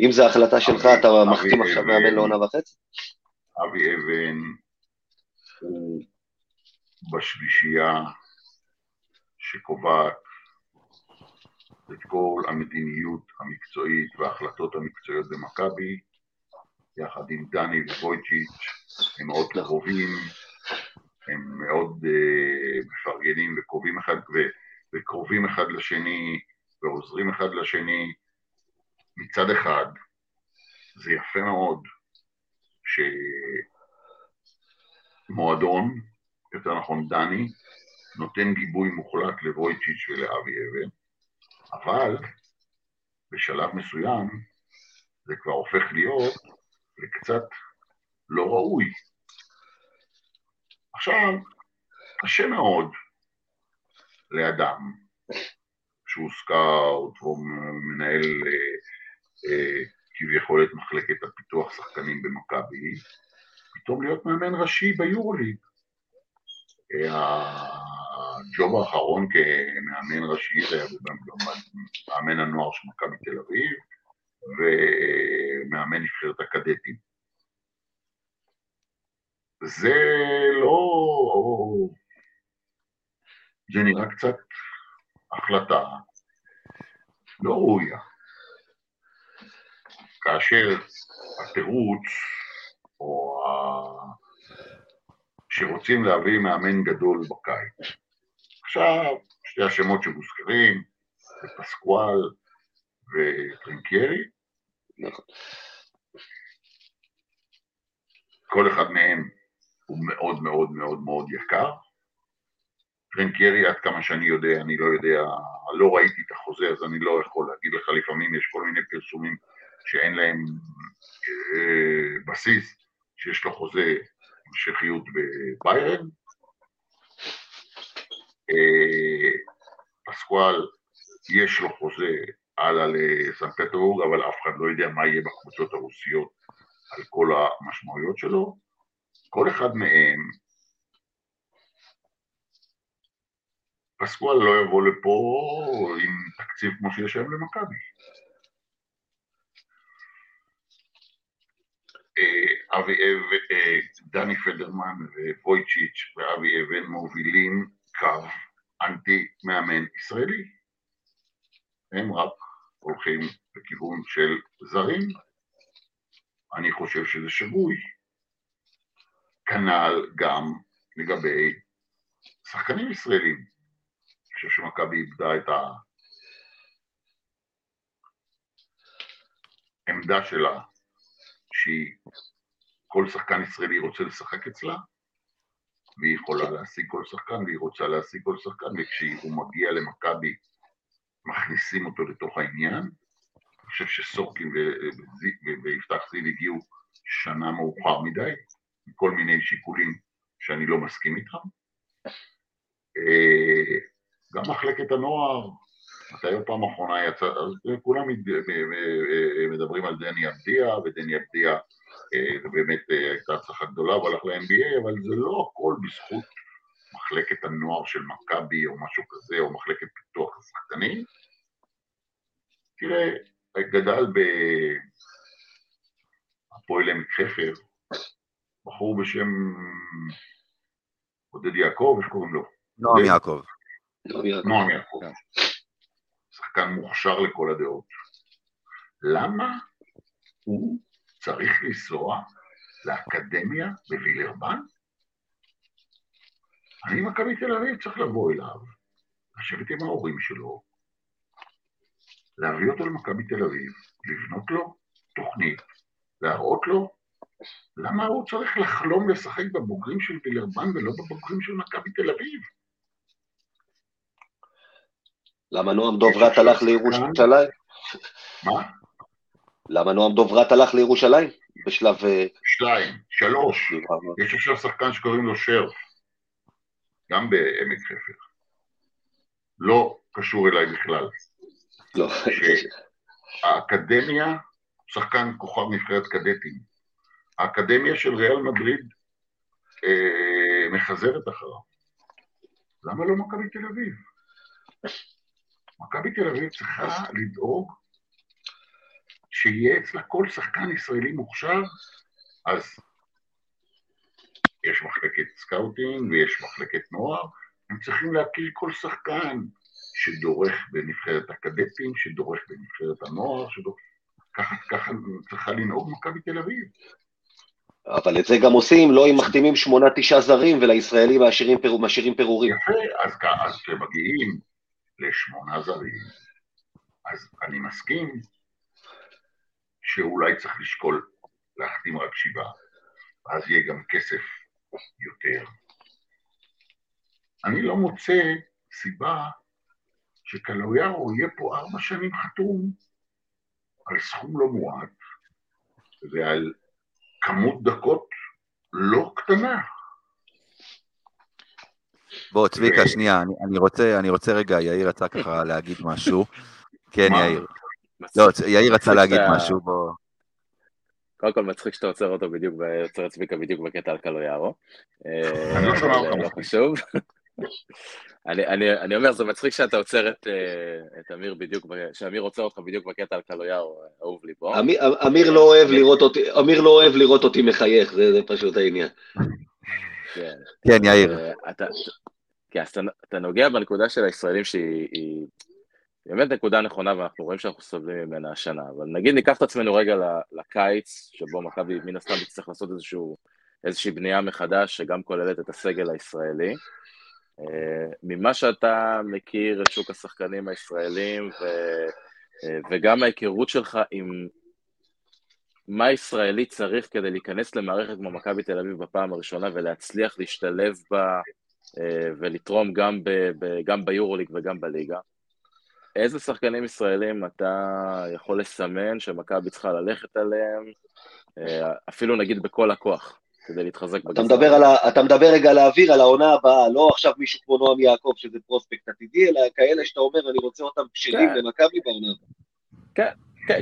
אם זו החלטה שלך, אתה מחתים עכשיו. מאמן לעונה וחצי? אבי אבן הוא בשלישייה שקובעת את כל המדיניות המקצועית וההחלטות המקצועיות במכבי, יחד עם דני וויצ'יץ', הם מאוד קרובים, הם מאוד uh, מפרגנים וקרובים אחד, ו, וקרובים אחד לשני, ועוזרים אחד לשני. מצד אחד, זה יפה מאוד שמועדון, יותר נכון דני, נותן גיבוי מוחלט לוויצ'יץ' ולאבי אבן, אבל בשלב מסוים זה כבר הופך להיות לקצת לא ראוי. עכשיו, קשה מאוד לאדם סקאוט והוא מנהל אה, אה, כביכול את מחלקת הפיתוח שחקנים במכבי, פתאום להיות מאמן ראשי ביורוליג. אה, הג'וב האחרון כמאמן ראשי זה היה מאמן הנוער של מכבי תל אביב ומאמן נבחרת הקדטים. זה לא... זה נראה קצת החלטה לא ראויה. כאשר התירוץ או ה... שרוצים להביא מאמן גדול בקיץ. עכשיו, שתי השמות שמוזכרים, זה פסקואל וטרינקיירי, נכון. כל אחד מהם הוא מאוד מאוד מאוד מאוד יקר. טרינקיירי, עד כמה שאני יודע, אני לא יודע, לא ראיתי את החוזה, אז אני לא יכול להגיד לך, לפעמים יש כל מיני פרסומים שאין להם אה, בסיס, שיש לו חוזה המשכיות בביירן. אה, פסקואל, יש לו חוזה הלאה לסן פטרבורג, אבל אף אחד לא יודע מה יהיה בקבוצות הרוסיות על כל המשמעויות שלו. כל אחד מהם, פסקואל לא יבוא לפה עם תקציב כמו שיש היום למכבי. אה, אבי אבן, אה, דני פדרמן וויצ'יץ' ואבי אבן מובילים קו אנטי מאמן ישראלי. הם רק הולכים לכיוון של זרים. אני חושב שזה שגוי. כנ"ל גם לגבי שחקנים ישראלים. אני חושב שמכבי איבדה את העמדה שלה שהיא, כל שחקן ישראלי רוצה לשחק אצלה, והיא יכולה להשיג כל שחקן, והיא רוצה להשיג כל שחקן, וכשהוא מגיע למכבי, מכניסים אותו לתוך העניין. אני חושב שסורקין ויפתח זיו הגיעו שנה מאוחר מדי, מכל מיני שיקולים שאני לא מסכים איתם. אה, גם מחלקת הנוער, מתי הפעם האחרונה יצא, כולם מדברים על דני אבדיה, ודני אבדיה זה באמת הייתה הצלחה גדולה והלך ל-NBA, אבל זה לא הכל בזכות מחלקת הנוער של מכבי או משהו כזה, או מחלקת פיתוח השחקנים. תראה, גדל בהפועל עמק חפר, בחור בשם עודד יעקב, איך קוראים לו? נועם יעקב. נועם יעקב. שחקן מוכשר לכל הדעות. למה הוא צריך לנסוע לאקדמיה בווילרבן? אני מכבי תל אביב צריך לבוא אליו, לשבת עם ההורים שלו, להביא אותו למכבי תל אביב, לבנות לו תוכנית, להראות לו למה הוא צריך לחלום לשחק בבוגרים של וילרבן ולא בבוגרים של מכבי תל אביב. למה נועם דוברת הלך לירושלים? מה? למה נועם דוברת הלך לירושלים? בשלב... אה, שתיים, שלוש. יש עכשיו שחקן שקוראים לו שרף, גם בעמק חפר. לא קשור אליי בכלל. לא, שהאקדמיה, שחקן כוכב נבחרת קדטים, האקדמיה של ריאל מדריד אה, מחזרת אחריו. למה לא מכבי תל אביב? מכבי תל אביב צריכה לדאוג שיהיה אצלה כל שחקן ישראלי מוכשר, אז יש מחלקת scouting ויש מחלקת נוער, הם צריכים להכיר כל שחקן שדורך בנבחרת הקדטים, שדורך בנבחרת הנוער, שדורך... ככה, ככה צריכה לנהוג מכבי תל אביב. אבל את זה גם עושים, לא אם מחתימים שמונה, תשעה זרים, ולישראלים משאירים, פיר... משאירים פירורים. יפה, אז, אז כשמגיעים לשמונה זרים, אז אני מסכים שאולי צריך לשקול להחתים רק שבעה, ואז יהיה גם כסף יותר. אני לא מוצא סיבה שקלויארו יהיה פה ארבע שנים חתום על סכום לא מועט ועל כמות דקות לא קטנה. בוא, צביקה, שנייה, אני, אני, רוצה, אני רוצה רגע, יאיר רצה ככה [laughs] להגיד משהו. כן? יאיר. לא, יאיר רצה להגיד משהו, בוא. קודם כל מצחיק שאתה עוצר אותו בדיוק, עוצר את צביקה בדיוק בקטע על קלויארו. אני לא שומע אותך לא. חשוב. אני, אני, אני אומר, זה מצחיק שאתה עוצר את, אה, את אמיר בדיוק, שאמיר עוצר אותך בדיוק בקטע על קלויארו, אהוב ליבו. אמיר, אמיר לא אוהב לראות אותי, אמיר לא אוהב לראות אותי מחייך, זה, זה פשוט העניין. כן. כן, יאיר. אה, אתה, כן, אז אתה, אתה נוגע בנקודה של הישראלים שהיא היא באמת נקודה נכונה ואנחנו רואים שאנחנו סובלים ממנה השנה, אבל נגיד ניקח את עצמנו רגע לקיץ, שבו מכבי מן הסתם תצטרך לעשות איזשהו, איזושהי בנייה מחדש שגם כוללת את הסגל הישראלי. ממה שאתה מכיר את שוק השחקנים הישראלים ו, אה, וגם ההיכרות שלך עם מה ישראלי צריך כדי להיכנס למערכת כמו מכבי תל אביב בפעם הראשונה ולהצליח להשתלב בה אה, ולתרום גם, ב, ב, גם ביורוליג וגם בליגה. איזה שחקנים ישראלים אתה יכול לסמן שמכבי צריכה ללכת עליהם, אה, אפילו נגיד בכל הכוח, כדי להתחזק אתה בגזרה? מדבר, על ה, אתה מדבר רגע על האוויר, על העונה הבאה, לא עכשיו מישהו כמו נועם יעקב שזה פרוספקט עתידי, אלא כאלה שאתה אומר, אני רוצה אותם בשלים כן. למכבי בעונה הבאה. כן,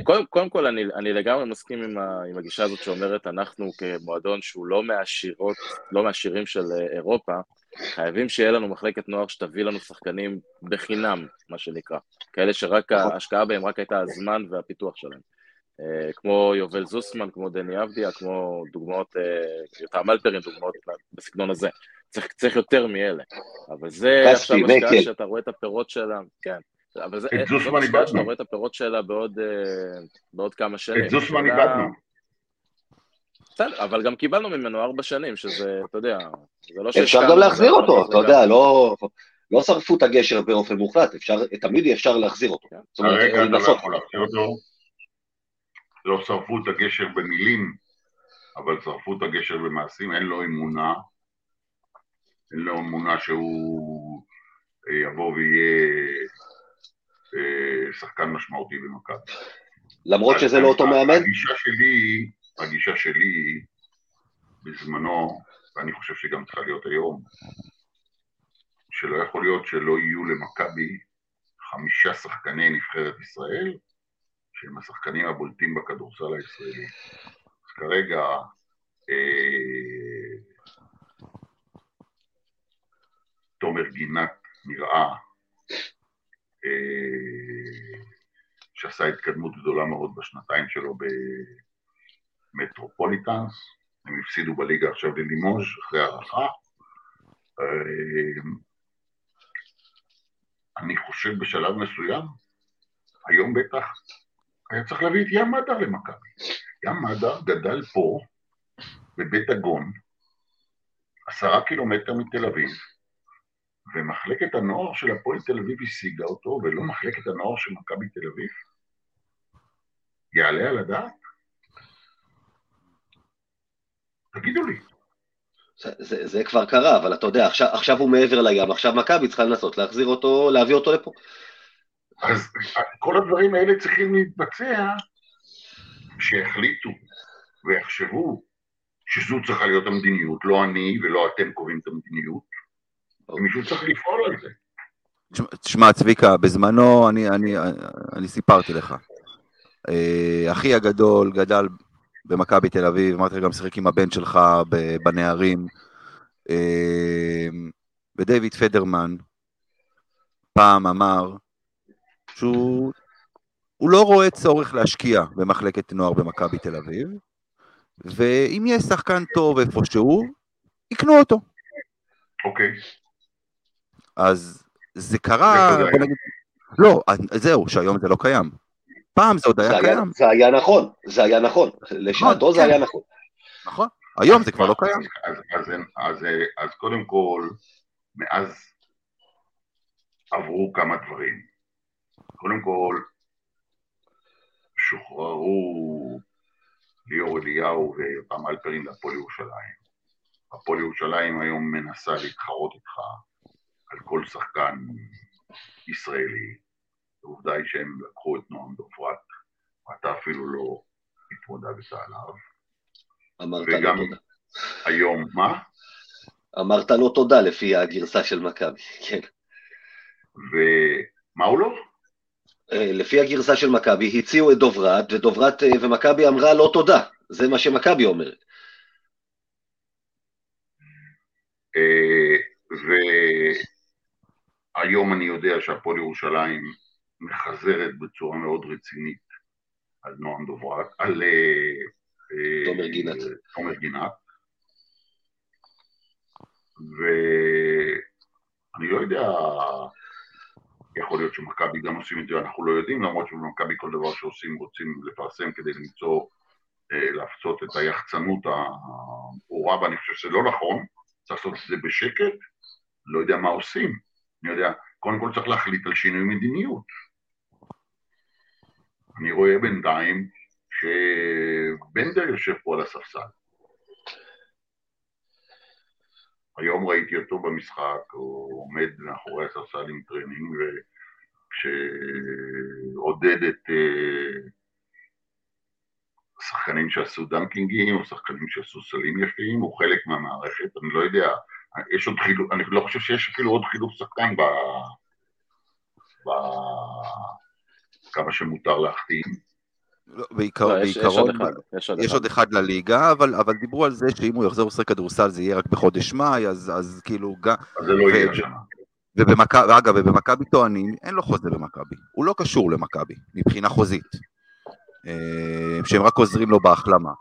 קודם, קודם כל אני, אני לגמרי מסכים עם, ה, עם הגישה הזאת שאומרת אנחנו כמועדון שהוא לא מהעשירות, לא מהעשירים של אה, אירופה, חייבים שיהיה לנו מחלקת נוער שתביא לנו שחקנים בחינם, מה שנקרא. כאלה שרק נכון. ההשקעה בהם רק הייתה הזמן והפיתוח שלהם. אה, כמו יובל זוסמן, כמו דני אבדיה, כמו דוגמאות, אה, יותם אלפרין, דוגמאות בסגנון הזה. צריך, צריך יותר מאלה. אבל זה עכשיו השקעה מקל. שאתה רואה את הפירות שלה, כן. אבל זה, את זאת זוסמן השקעה שאתה. רואה את הפירות שלה בעוד, אה, בעוד כמה שנים. את זוסמן איבדנו. בסדר, אבל גם קיבלנו ממנו ארבע שנים, שזה, אתה יודע, זה לא אפשר שהשקענו, גם להחזיר אבל אותו, אתה יודע, לא, לא שרפו את הגשר באופן מוחלט, אפשר, תמיד אפשר להחזיר אותו. כן. זאת אומרת, כרגע אתה לא לנסות. יכול להחזיר אותו. לא שרפו את הגשר במילים, אבל שרפו את הגשר במעשים, אין לו אמונה. אין לו אמונה שהוא אה, יבוא ויהיה אה, שחקן משמעותי במכבי. למרות שזה לא אותו מאמן, הגישה שלי, הגישה שלי בזמנו, ואני חושב שגם צריכה להיות היום, שלא יכול להיות שלא יהיו למכבי חמישה שחקני נבחרת ישראל, שהם השחקנים הבולטים בכדורסל הישראלי. אז כרגע, אה, תומר גינת נראה אה, שעשה התקדמות גדולה מאוד בשנתיים שלו במטרופוליטנס, הם הפסידו בליגה עכשיו ללימוז' אחרי הערכה. אה, אני חושב בשלב מסוים, היום בטח, היה צריך להביא את ים מדר למכבי. ים מדר גדל פה, בבית הגון, עשרה קילומטר מתל אביב, ומחלקת הנוער של הפועל תל אביב השיגה אותו, ולא מחלקת הנוער של מכבי תל אביב? יעלה על הדעת? תגידו לי. זה, זה, זה כבר קרה, אבל אתה יודע, עכשיו, עכשיו הוא מעבר לים, עכשיו מכבי צריכה לנסות להחזיר אותו, להביא אותו לפה. אז כל הדברים האלה צריכים להתבצע שיחליטו ויחשבו שזו צריכה להיות המדיניות, לא אני ולא אתם קובעים את המדיניות, ומישהו צריך לפעול על זה. תשמע, צביקה, בזמנו אני, אני, אני סיפרתי לך. אה, אחי הגדול גדל במכבי תל אביב, אמרתי לך, גם שיחק עם הבן שלך בנערים. אה, ודייוויד פדרמן פעם אמר שהוא לא רואה צורך להשקיע במחלקת נוער במכבי תל אביב, ואם יהיה שחקן טוב איפשהו, יקנו אותו. אוקיי. אז זה קרה, בוא נגיד, לא, זהו, שהיום זה לא קיים. פעם זה עוד היה, קיים. זה היה נכון, זה היה נכון, לשעתו נכון, זה כן. היה נכון. נכון, היום זה כבר לא קיים. אז, אז, אז, אז קודם כל, מאז עברו כמה דברים. קודם כל, שוחררו ליאור אליהו ופעם אלפרין להפועל ירושלים. הפועל ירושלים היום מנסה להתחרות איתך על כל שחקן ישראלי. העובדה היא שהם לקחו את נועם דופרת, ואתה אפילו לא התמודדת עליו. אמרת וגם לו תודה. היום, מה? אמרת לו תודה לפי הגרסה של מכבי, כן. ומה הוא לא? אה, לפי הגרסה של מכבי, הציעו את דוברת, ודוברת אה, ומכבי אמרה לא תודה, זה מה שמכבי אומרת. אה, והיום אני יודע שהפועל ירושלים מחזרת בצורה מאוד רצינית על נועם דוברת, על תומר גינת. תומר גינת. ואני לא יודע יכול להיות שמכבי גם עושים את זה, אנחנו לא יודעים, למרות שבמכבי כל דבר שעושים רוצים לפרסם כדי למצוא, אה, להפסיק את היחצנות הברורה, ואני חושב שזה לא נכון, צריך לעשות את זה בשקט, לא יודע מה עושים, אני יודע, קודם כל צריך להחליט על שינוי מדיניות. אני רואה בינתיים שבנדר יושב פה על הספסל. היום ראיתי אותו במשחק, הוא עומד מאחורי הספסל עם טרנינג, וכשעודד את אה, שחקנים שעשו דנקינגים, או שחקנים שעשו סלים יפים, הוא חלק מהמערכת, אני לא יודע, יש עוד חילוף, אני לא חושב שיש אפילו עוד חילוף שחקן ב... ב... כמה שמותר להחתים. לא, בעיקר, לא, יש, בעיקרון, יש, עוד אחד, יש, עוד, יש אחד. עוד אחד לליגה, אבל, אבל דיברו על זה שאם הוא יחזור לשחק כדורסל זה יהיה רק בחודש מאי, אז, אז כאילו... אז זה לא. יהיה השנה. ובמכבי, אגב, ובמכבי טוענים, אין לו חוזה במכבי, הוא לא קשור למכבי, מבחינה חוזית, אה, שהם רק עוזרים לו בהחלמה.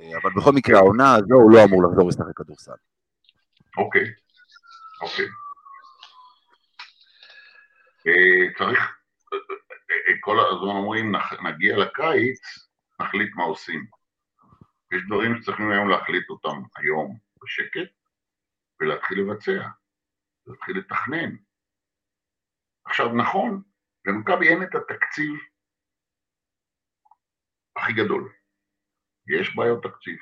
אה, אבל בכל מקרה, העונה הזו הוא לא אמור לחזור לשחק כדורסל. אוקיי, אוקיי. אה, צריך, כל הזמן אומרים, נגיע לקיץ, נחליט מה עושים. יש דברים שצריכים היום להחליט אותם היום בשקט, ולהתחיל לבצע, להתחיל לתכנן. עכשיו, נכון, למכבי אין את התקציב הכי גדול, יש בעיות תקציב.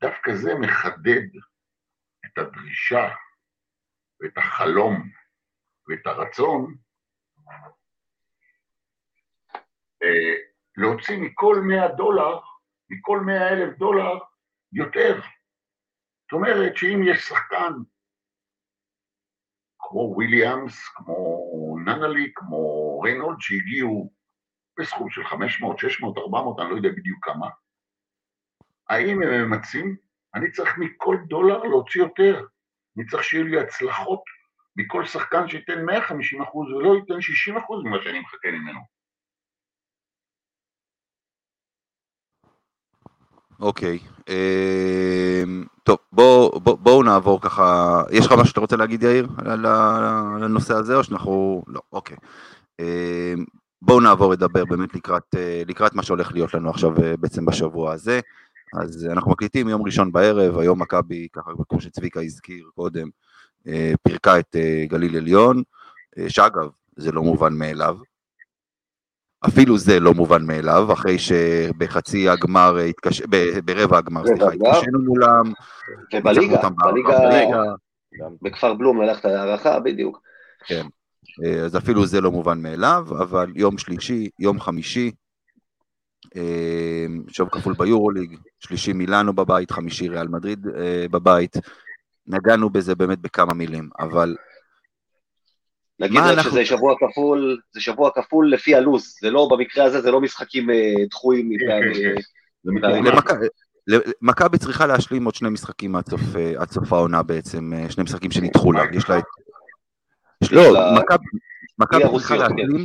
דווקא זה מחדד את הדרישה ואת החלום ואת הרצון להוציא מכל 100 דולר, מכל 100 אלף דולר, יותר. זאת אומרת שאם יש שחקן כמו וויליאמס, כמו ננלי, כמו ריינולד, שהגיעו בסכום של 500, 600, 400, אני לא יודע בדיוק כמה, האם הם ממצים? אני צריך מכל דולר להוציא יותר. אני צריך שיהיו לי הצלחות מכל שחקן שייתן 150 אחוז ולא ייתן 60 אחוז ממה שאני מחכה ממנו. אוקיי. אמ, טוב, בואו בוא, בוא נעבור ככה, יש לך משהו שאתה רוצה להגיד יאיר על הנושא הזה או שאנחנו, לא, אוקיי. אמ, בואו נעבור לדבר באמת לקראת, אה, לקראת מה שהולך להיות לנו עכשיו אה, בעצם בשבוע הזה. אז אנחנו מקליטים יום ראשון בערב, היום מכבי, ככה כמו שצביקה הזכיר קודם, אה, פירקה את גליל עליון, שאגב, זה לא מובן מאליו, אפילו זה לא מובן מאליו, אחרי שבחצי הגמר, התקש... ברבע הגמר, סליחה, התקשינו מולם. ובליגה, בליגה, בכפר בלום ללכת להערכה, בדיוק. כן, אז אפילו זה לא מובן מאליו, אבל יום שלישי, יום חמישי, שוב כפול ביורוליג, שלישי מילאנו בבית, חמישי ריאל מדריד אה, בבית, נגענו בזה באמת בכמה מילים, אבל נגיד רק אנחנו- שזה שבוע כפול, זה שבוע כפול לפי הלו"ז, זה לא, במקרה הזה זה לא משחקים אה, דחויים כן, מטעם... כן, כן. אה, ל- מכבי צריכה להשלים עוד שני משחקים עד סוף, אה, עד סוף העונה בעצם, שני משחקים שנדחו לה. יש לה את... יש- לא, לה- מכבי- צריכה כן. להשלים,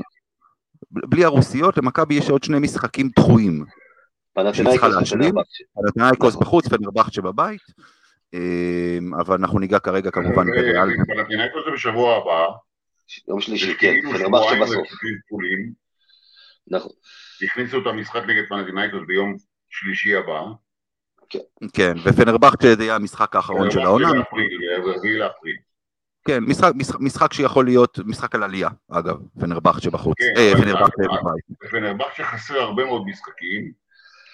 בלי הרוסיות, למכבי יש עוד שני משחקים דחויים. פנתנאיקוס. פנתנאיקוס. בחוץ, פנרבכצ'ה בבית, אה, אבל אנחנו ניגע כרגע כמובן בריאל. פנתינאיקוס זה בשבוע הבא. יום שלישי, יש כן, כאילו פנרבכצ'ה שבועיים בסוף. נכון. הכניסו את המשחק נגד פנתינאיקוס ביום שלישי הבא. כן, ופנרבכצ'ה זה יהיה המשחק האחרון של העונה. לאפריל. כן, משחק, משחק, משחק שיכול להיות משחק על עלייה, אגב, פנרבכצ'ה בחוץ. כן, אה, פנרבכצ'ה אבל- בבית. ופנרבכצ'ה חסר הרבה מאוד משחקים,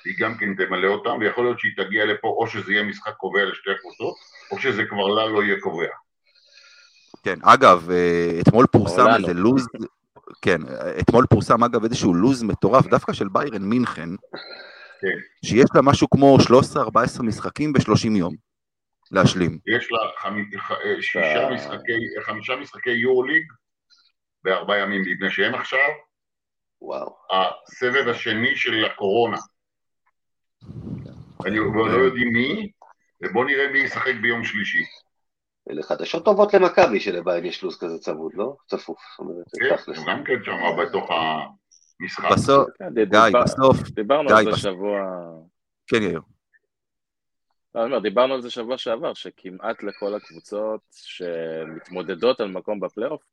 היא גם כן תמלא אותם, ויכול להיות שהיא תגיע לפה או שזה יהיה משחק קובע לשתי הקבוצות, או שזה כבר לה לא יהיה קובע. כן, אגב, אה, אתמול פורסם. איזה לוז, כן, אתמול פורסם אגב איזשהו לוז מטורף, דווקא של ביירן מינכן, כן. שיש לה משהו כמו 13-14 משחקים ב-30 יום להשלים. יש לה חמ- ח- אה, שישה. משחקי, חמישה משחקי יורו-ליג בארבעה ימים, מפני שהם עכשיו וואו. הסבב השני של הקורונה. אני לא יודעים מי, ובוא נראה מי ישחק ביום שלישי. אלה חדשות טובות למכבי שלביירן יש לו"ז כזה צמוד, לא? צפוף. כן. הם גם כן שם בתוך המשחק. בסוף, כן, גיא, בסוף, דיברנו על זה שבוע... כן יאיר. לא, אני אומר, דיברנו על זה שבוע שעבר, שכמעט לכל הקבוצות שמתמודדות על מקום בפלייאוף,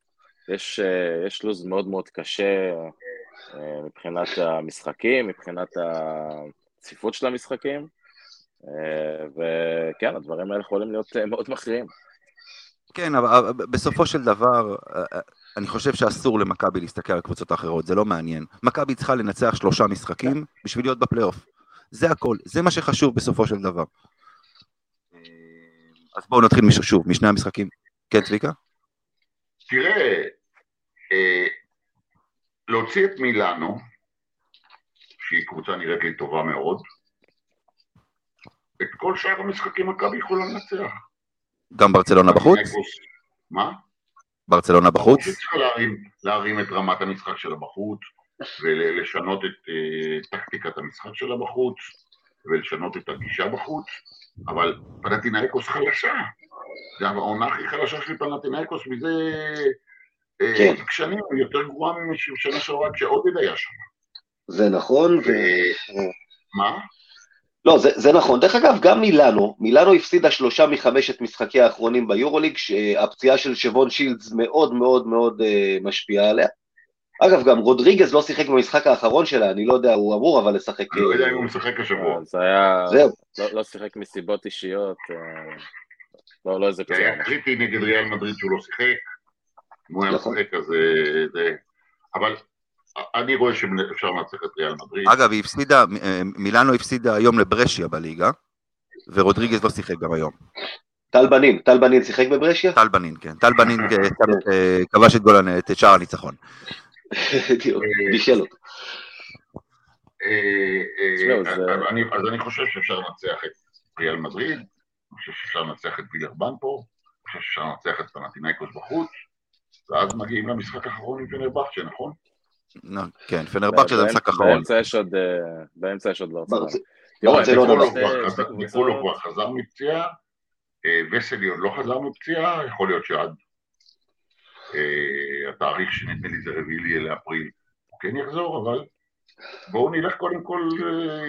יש, אה, יש לו"ז מאוד מאוד קשה אה, מבחינת המשחקים, מבחינת הצפיפות של המשחקים, אה, וכן, הדברים האלה יכולים להיות אה, מאוד מכריעים. כן, אבל בסופו של דבר, אה, אה, אני חושב שאסור למכבי להסתכל על הקבוצות האחרות, זה לא מעניין. מכבי צריכה לנצח שלושה משחקים בשביל להיות בפלייאוף. זה הכל, זה מה שחשוב בסופו של דבר. אה, אז בואו נתחיל מש- שוב, משני המשחקים. כן, צביקה? תראה, אה, להוציא את מילאנו, שהיא קבוצה נראית לי טובה מאוד, את כל שאר המשחקים מכבי יכולה לנצח. גם ברצלונה בחוץ? מה? ברצלונה בחוץ? צריכה להרים, להרים את רמת המשחק שלה בחוץ, ולשנות את אה, טקטיקת המשחק שלה בחוץ, ולשנות את הגישה בחוץ, אבל פנטינאיקוס חלשה. זה העונה הכי חלשה של פנטינאיקוס מזה אה, כן. שנים, יותר גרועה משנה שעברה כשעודד היה שם. זה נכון, ו... מה? לא, זה, זה נכון. דרך אגב, גם מילאנו, מילאנו הפסידה שלושה מחמשת משחקי האחרונים ביורוליג, שהפציעה של שבון שילדס מאוד מאוד מאוד אה, משפיעה עליה. אגב, גם רודריגז לא שיחק במשחק האחרון שלה, אני לא יודע, הוא אמור אבל לשחק... אני לא יודע אה, אם הוא משחק השבוע. זה היה... זהו. לא, לא שיחק מסיבות אישיות, אה, לא, לא איזה זה פציעה. היה קריטי נגד ריאל מדריד שהוא לא שיחק. אם הוא היה נכון. משחק אז אה, זה... אבל אני רואה שאפשר לנצח את ריאל מדריד. אגב, היא הפסידה, מילאנו הפסידה היום לברשיה בליגה, ורודריגז לא שיחק גם היום. טל בנין, טל בנין שיחק בברשיה? טל בנין, כן. טל בנין אה, אה, כבש את גול הנ- את שער הניצחון. בישל אותו. אה, אז אני חושב שאפשר לנצח את ריאל מדריד, אני חושב שאפשר לנצח את וילרבן פה, אני חושב שאפשר לנצח את פנטינאיקוס בחוץ, ואז מגיעים למשחק האחרון עם פנרבכצ'ה, נכון? כן, פנרבכצ'ה זה משחק אחרון. באמצע יש עוד, אה, באמצע יש עוד ברצלונה. ניקולו כבר חזר- קבוצות- ניקולו כבר חזר מפציעה, אה, וסלי עוד לא חזר מפציעה, יכול להיות שעד אה, התאריך שנדמה לי זה רביעי לאפריל הוא כן יחזור, אבל בואו נלך קודם כל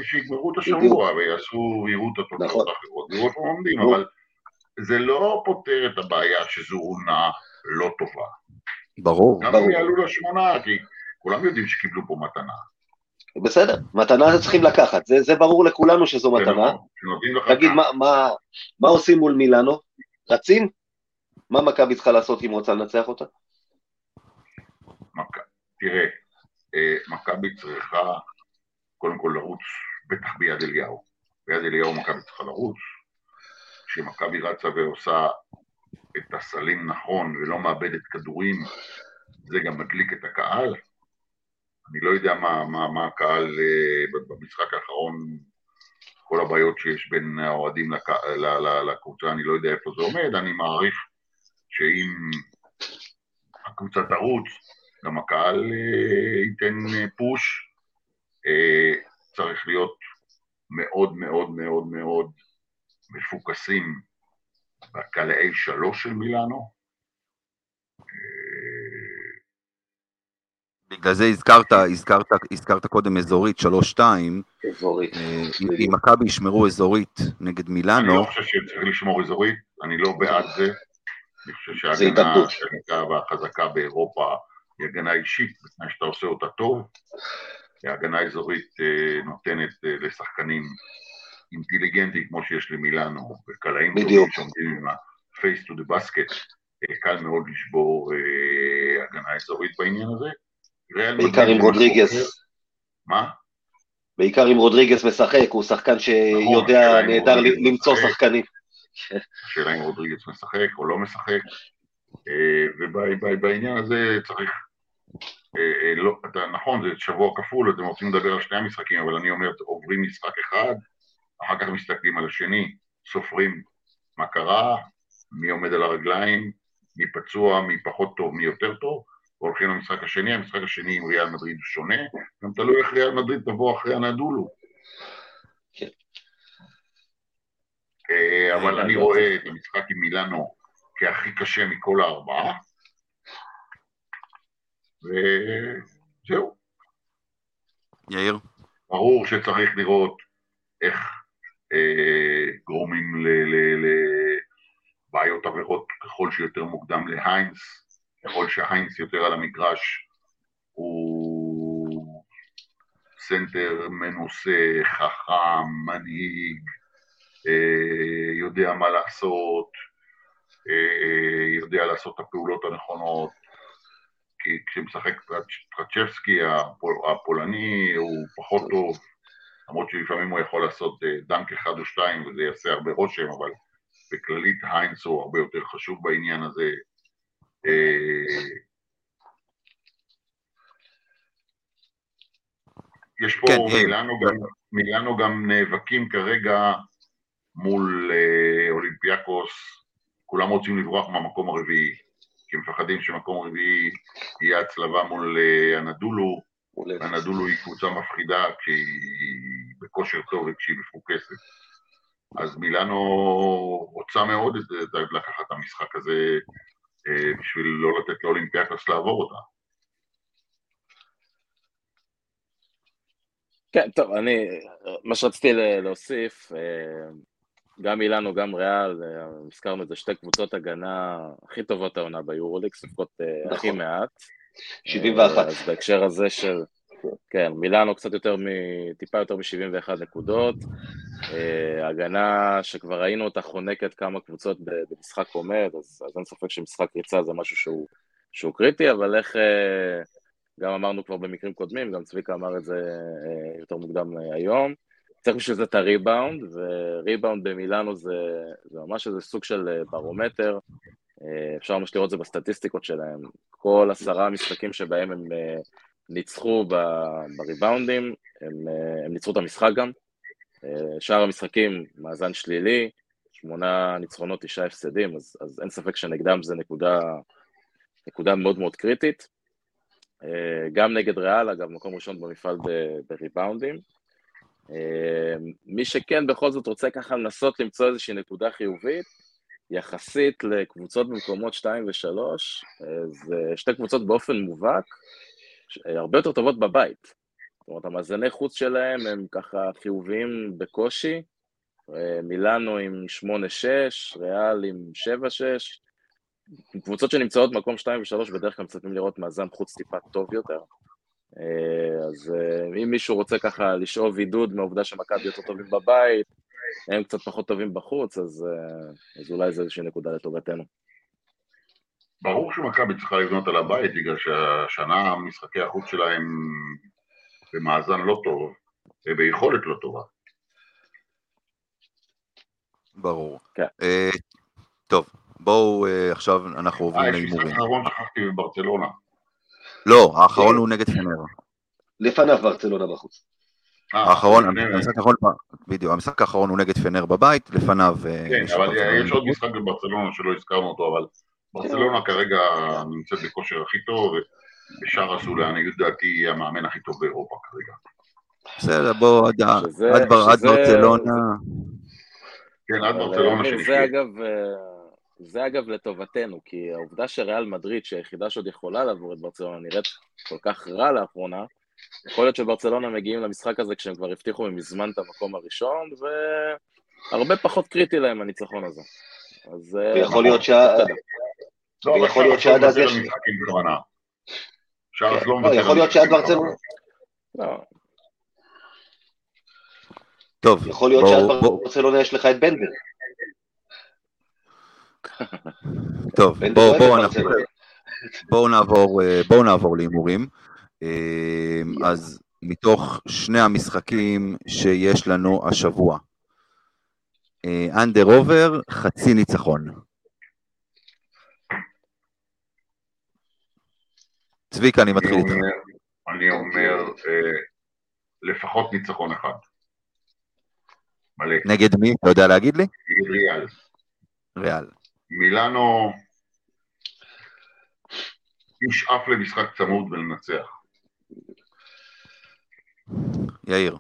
שיגמרו את השבוע ויעשו, ויראו את התוצאות נכון. האחרות, ויראו איפה עומדים. אבל זה לא פותר את הבעיה שזו עונה לא טובה. ברור. גם. אם יעלו לשמונה, כי כולם יודעים שקיבלו פה מתנה. בסדר, מתנה צריכים לקחת, זה, זה ברור לכולנו שזו זה מתנה. נכון, תגיד. מה, מה, מה עושים מול מילאנו? רצים? מה מכבי צריכה לעשות אם רוצה לנצח אותה? מכ- תראה, אה, מכבי צריכה קודם כל לרוץ, בטח ביד אליהו. ביד אליהו מכבי צריכה לרוץ. כשמכבי רצה ועושה את הסלים נכון ולא מאבדת כדורים, זה גם מדליק את הקהל. אני לא יודע מה, מה, מה הקהל אה, במשחק האחרון, כל הבעיות שיש בין האוהדים לק... לקבוצה, אני לא יודע איפה זה עומד, אני מעריך שאם הקבוצה תרוץ, גם הקהל ייתן פוש, צריך להיות מאוד מאוד מאוד מאוד מפוקסים בקלעי שלוש של מילאנו. בגלל זה הזכרת, הזכרת, הזכרת קודם אזורית, שלוש-שתיים. אזורית. אה, אם מכבי ישמרו אזורית נגד מילאנו... אני לא חושב שצריך לשמור אזורית, אני לא בעד זה. אני חושב שההגנה החזקה והחזקה באירופה היא הגנה אישית, בתנאי שאתה עושה אותה טוב. הגנה אזורית אה, נותנת אה, לשחקנים אינטליגנטים כמו שיש למילאנו, וקלעים טובים שעומדים עם ה-face to the basket, קל מאוד לשבור הגנה אזורית בעניין הזה. בעיקר עם רודריגס. מה? בעיקר אם רודריגס משחק, הוא שחקן שיודע נכון, נהדר למצוא שחקנים. השאלה אם רודריגס משחק או לא משחק, אה, ובעניין הזה צריך, אה, אה, לא, אתה, נכון, זה שבוע כפול, אתם רוצים לדבר על שני המשחקים, אבל אני אומר, עוברים משחק אחד, אחר כך מסתכלים על השני, סופרים מה קרה, מי עומד על הרגליים, מי פצוע, מי פחות טוב, מי יותר טוב, והולכים למשחק השני, המשחק השני עם ריאל מדריד שונה, גם תלוי איך ריאל מדריד תבוא אחרי הנדולו. כן. אה, אבל אני רואה את המשחק עם מילאנו כהכי קשה מכל הארבעה, וזהו. יאיר? ברור שצריך לראות איך אה, גורמים לבעיות עבירות ככל שיותר מוקדם להיינס, ככל שהיינס יותר על המגרש הוא סנטר מנוסה, חכם, מנהיג, אה, יודע מה לעשות, אה, יודע לעשות את הפעולות הנכונות, כי כשמשחק טרצ'בסקי הפולני הוא פחות טוב, למרות שלפעמים הוא יכול לעשות אה, dunk אחד או שתיים וזה יעשה הרבה רושם, אבל בכללית היינס הוא הרבה יותר חשוב בעניין הזה, אה, יש פה, כן, מילאנו, גם, מילאנו גם נאבקים כרגע מול אה, אולימפיאקוס, כולם רוצים לברוח מהמקום הרביעי, כי מפחדים שמקום רביעי יהיה הצלבה מול אה, הנדולו, הנדולו היא קבוצה מפחידה כשהיא בכושר טוב וכשהיא מפוקסת. אז מילאנו רוצה מאוד לקחת את המשחק הזה. אה, בשביל לא לתת לאולימפיאקוס לעבור אותה. כן, טוב, אני, מה שרציתי להוסיף, אה, גם אילנו, גם ריאל, אה, הזכרנו את זה, שתי קבוצות הגנה הכי טובות העונה ביורוליג, סופקות נכון. הכי מעט. 71. אז בהקשר הזה של, כן, מילאנו קצת יותר, טיפה יותר מ-71 נקודות. אה, הגנה שכבר ראינו אותה חונקת כמה קבוצות במשחק עומד, אז, אז אין ספק שמשחק ריצה זה משהו שהוא, שהוא קריטי, אבל איך, אה, גם אמרנו כבר במקרים קודמים, גם צביקה אמר את זה אה, יותר מוקדם היום, צריך בשביל זה את הריבאונד, וריבאונד במילאנו זה, זה ממש איזה סוג של ברומטר, אפשר ממש לראות את זה בסטטיסטיקות שלהם, כל עשרה משחקים שבהם הם ניצחו בריבאונדים, הם, הם ניצחו את המשחק גם, אה, שאר המשחקים, מאזן שלילי, שמונה ניצחונות, תשעה הפסדים, אז, אז אין ספק שנגדם זה נקודה, נקודה מאוד מאוד קריטית. אה, גם נגד ריאל, אגב, מקום ראשון במפעל בריבאונדים. אה, מי שכן בכל זאת רוצה ככה לנסות למצוא איזושהי נקודה חיובית, יחסית לקבוצות במקומות 2 ו-3, זה שתי קבוצות באופן מובהק, הרבה יותר טובות בבית. זאת אומרת, המאזני חוץ שלהם הם ככה חיוביים בקושי, אה, מילאנו עם 8-6, ריאל עם 7-6, קבוצות שנמצאות במקום 2 ו-3 בדרך כלל מצפים לראות מאזן חוץ טיפה טוב יותר. אה, אז אה, אם מישהו רוצה ככה לשאוב עידוד מהעובדה שמכבי יותר טובים בבית, הם קצת פחות טובים בחוץ, אז, אז אולי זה איזושהי נקודה לטובתנו. ברור שמכבי צריכה לבנות על הבית, בגלל שהשנה משחקי החוץ שלהם במאזן לא טוב וביכולת לא טובה. ברור. כן. אה, טוב, בואו אה, עכשיו אנחנו עוברים להימורים. אה, יש האחרון שכחתי בברצלונה. לא, האחרון הוא נגד פנר. לפניו ברצלונה בחוץ. האחרון, המשחק האחרון, בדיוק, המשחק האחרון הוא נגד פנר בבית, לפניו... כן, אבל יש עוד משחק בברצלונה שלא הזכרנו אותו, אבל ברצלונה כרגע נמצאת בכושר הכי טוב, ושרס הוא לעניות דעתי המאמן הכי טוב באירופה כרגע. בסדר, בוא, עד ברצלונה, כן, עד אבל, ברצלונה. זה אגב, אה, זה אגב לטובתנו, כי העובדה שריאל מדריד, שהיחידה שעוד יכולה לעבור את ברצלונה, נראית כל כך רע לאחרונה, יכול להיות שברצלונה מגיעים למשחק הזה כשהם כבר הבטיחו מזמן את המקום הראשון, והרבה פחות קריטי להם הניצחון הזה. אז... אה, ויכול להיות שה... לא, אבל ויכול להיות שעד אז יש-. שרס. לא מוותר יכול להיות שעד ברצלונה... לא, טוב, יכול להיות שעד ברצלונה יש לך את בנדר. טוב, בואו נעבור, אה, בואו נעבור להימורים. אה, אז מתוך שני המשחקים שיש לנו השבוע, אנדר עובר, חצי ניצחון. צביקה, אני מתחיל אני איתך. אומר- אני אומר אה, לפחות ניצחון אחד. מלא. נגד מי? אתה יודע להגיד לי? נגד ריאל. ריאל. מילאנו נשאף למשחק צמוד ולנצח. יאיר.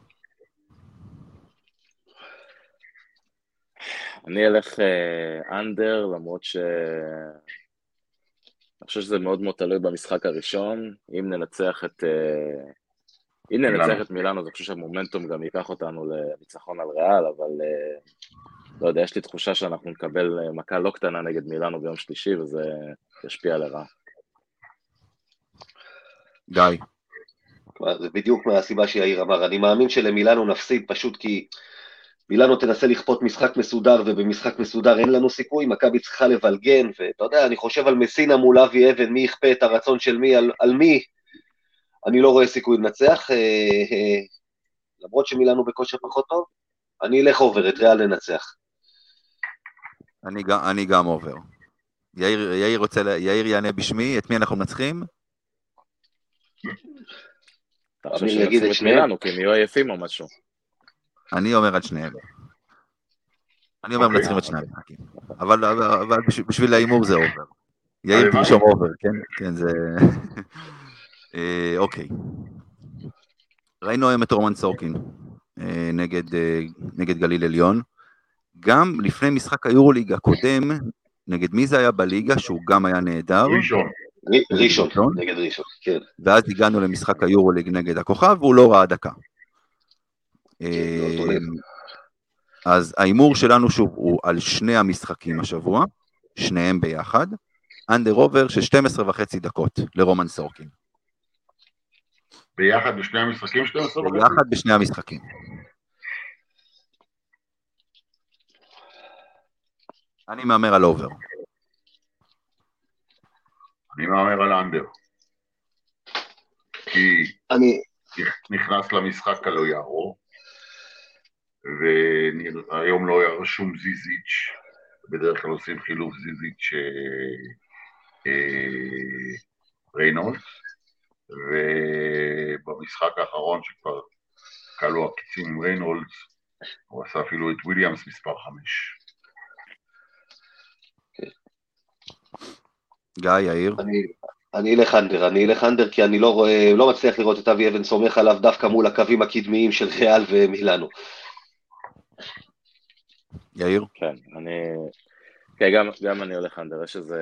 אני אלך אה, אנדר, למרות ש... אני חושב שזה מאוד מאוד תלוי במשחק הראשון. אם ננצח את... אה, אם ננצח. את מילאנו, אז אני חושב שהמומנטום גם ייקח אותנו לניצחון על ריאל, אבל אה, לא יודע, יש לי תחושה שאנחנו נקבל אה, מכה לא קטנה נגד מילאנו ביום שלישי, וזה ישפיע לרעה. גיא. זה בדיוק מהסיבה שיאיר אמר, אני מאמין שלמילאנו נפסיד פשוט כי מילאנו תנסה לכפות משחק מסודר ובמשחק מסודר אין לנו סיכוי, מכבי צריכה לבלגן, ואתה יודע, אני חושב על מסינה מול אבי אבן, מי יכפה את הרצון של מי, על, על מי, אני לא רואה סיכוי לנצח, אה, אה, למרות שמילאנו בכושר פחות טוב, אני אלך over, את ריאל לנצח. אני גם, אני גם over. יאיר, יאיר רוצה, ל- יאיר יענה בשמי, את מי אנחנו מנצחים? אתה חושב שינצחו את? מילאנו, כי הם יהיו עייפים או משהו. אני אומר על שניהם. אני אומר אוקיי. מנצחים את שני המשחקים. אבל, בשביל, ההימור זה over. יאיר. תרשום over, כן? כן, זה... [laughs] אה, אוקיי. ראינו היום את רומן סורקין אה, נגד, אה, נגד גליל עליון. גם לפני משחק היורוליג הקודם, נגד מי זה היה בליגה, שהוא גם היה נהדר, ראשון, ראשון? נגד ראשון, כן. ואז הגענו למשחק היורוליג נגד הכוכב, והוא לא ראה דקה. טועה. אז ההימור שלנו שוב הוא על שני המשחקים השבוע, שניהם ביחד, under over של 12 וחצי דקות לרומן סורקין. ביחד בשני המשחקים 12 וחצי? ביחד בשני המשחקים. אני מהמר על over. אני מהמר על under. כי אני, נכנס למשחק הלא יערו, והיום לא היה רשום זיזיץ', בדרך כלל עושים חילוף זיזיץ' אה, אה, ריינולדס, ובמשחק האחרון שכבר כלו הקיצים עם ריינולדס, הוא עשה אפילו את וויליאמס מספר חמש. גיא, יאיר. אני, אני אלך אנדר, אני אלך אנדר כי אני לא רואה, לא מצליח לראות את אבי אבן סומך עליו דווקא מול הקווים הקדמיים של ריאל ומילאנו. יאיר. כן, אני... כן, גם, גם אני הולך אנדר, יש איזה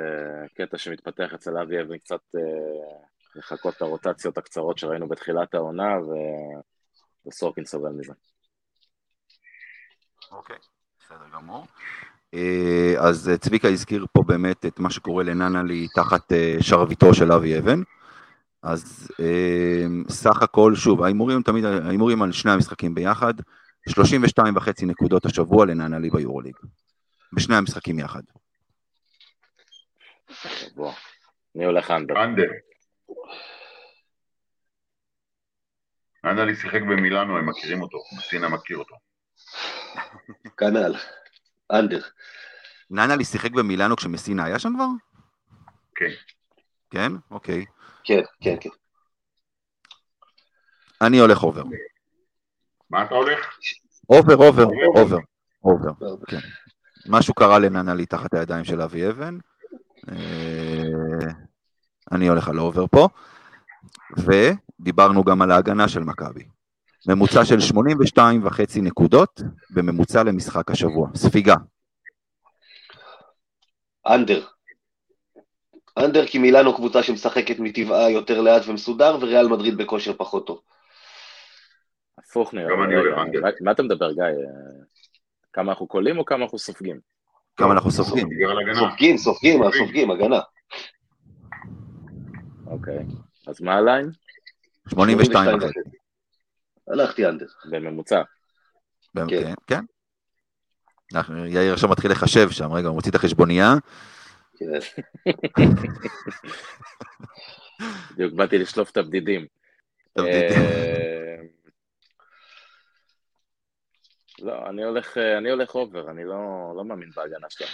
קטע שמתפתח אצל אבי אבן קצת אה, לחכות את הרוטציות הקצרות שראינו בתחילת העונה, ו... וסורקין סובל מזה. אוקיי, בסדר גמור. אה, אז צביקה הזכיר פה באמת את מה שקורה לננלי תחת אה, שרביטו של אבי אבן. אז אה, סך הכל, שוב, ההימורים תמיד, ההימורים על שני המשחקים ביחד, 32 וחצי נקודות השבוע לננלי ביורוליג. בשני המשחקים יחד. בוא, אני הולך אנדר. אנדר. אנדלי שיחק במילאנו, הם מכירים אותו, מסינה מכיר אותו. כנ"ל, אנדר. ננלי שיחק במילאנו כשמסינה היה שם כבר? כן. כן? אוקיי. כן, כן, כן. אני הולך over. מה אתה הולך? over, over, over, over. כן. משהו קרה לננלי תחת הידיים של אבי אבן, אה, אני הולך על over פה, ודיברנו גם על ההגנה של מכבי. ממוצע של 82 וחצי נקודות בממוצע למשחק השבוע. ספיגה. under. under כי מילאנו קבוצה שמשחקת מטבעה יותר לאט ומסודר, וריאל מדריד בכושר פחות טוב. הפוך נראה. גם אני הולך אנדר. מה- מה אתה מדבר, גיא? אה, כמה אנחנו קולים או כמה אנחנו סופגים? כמה אנחנו סופגים? סופגים, סופגים, סופגים, הגנה. אוקיי. אז מה הליין? 82 וחצי. הלכתי אנדר. בממוצע. כן. כן. כן. אנחנו- יאיר עכשיו מתחיל לחשב שם, רגע, הוא מוציא את החשבונייה. כן. בדיוק באתי לשלוף את הבדידים. אה, לא, אני הולך, אה, אני הולך אובר, אני לא, לא מאמין בהגנה שלנו.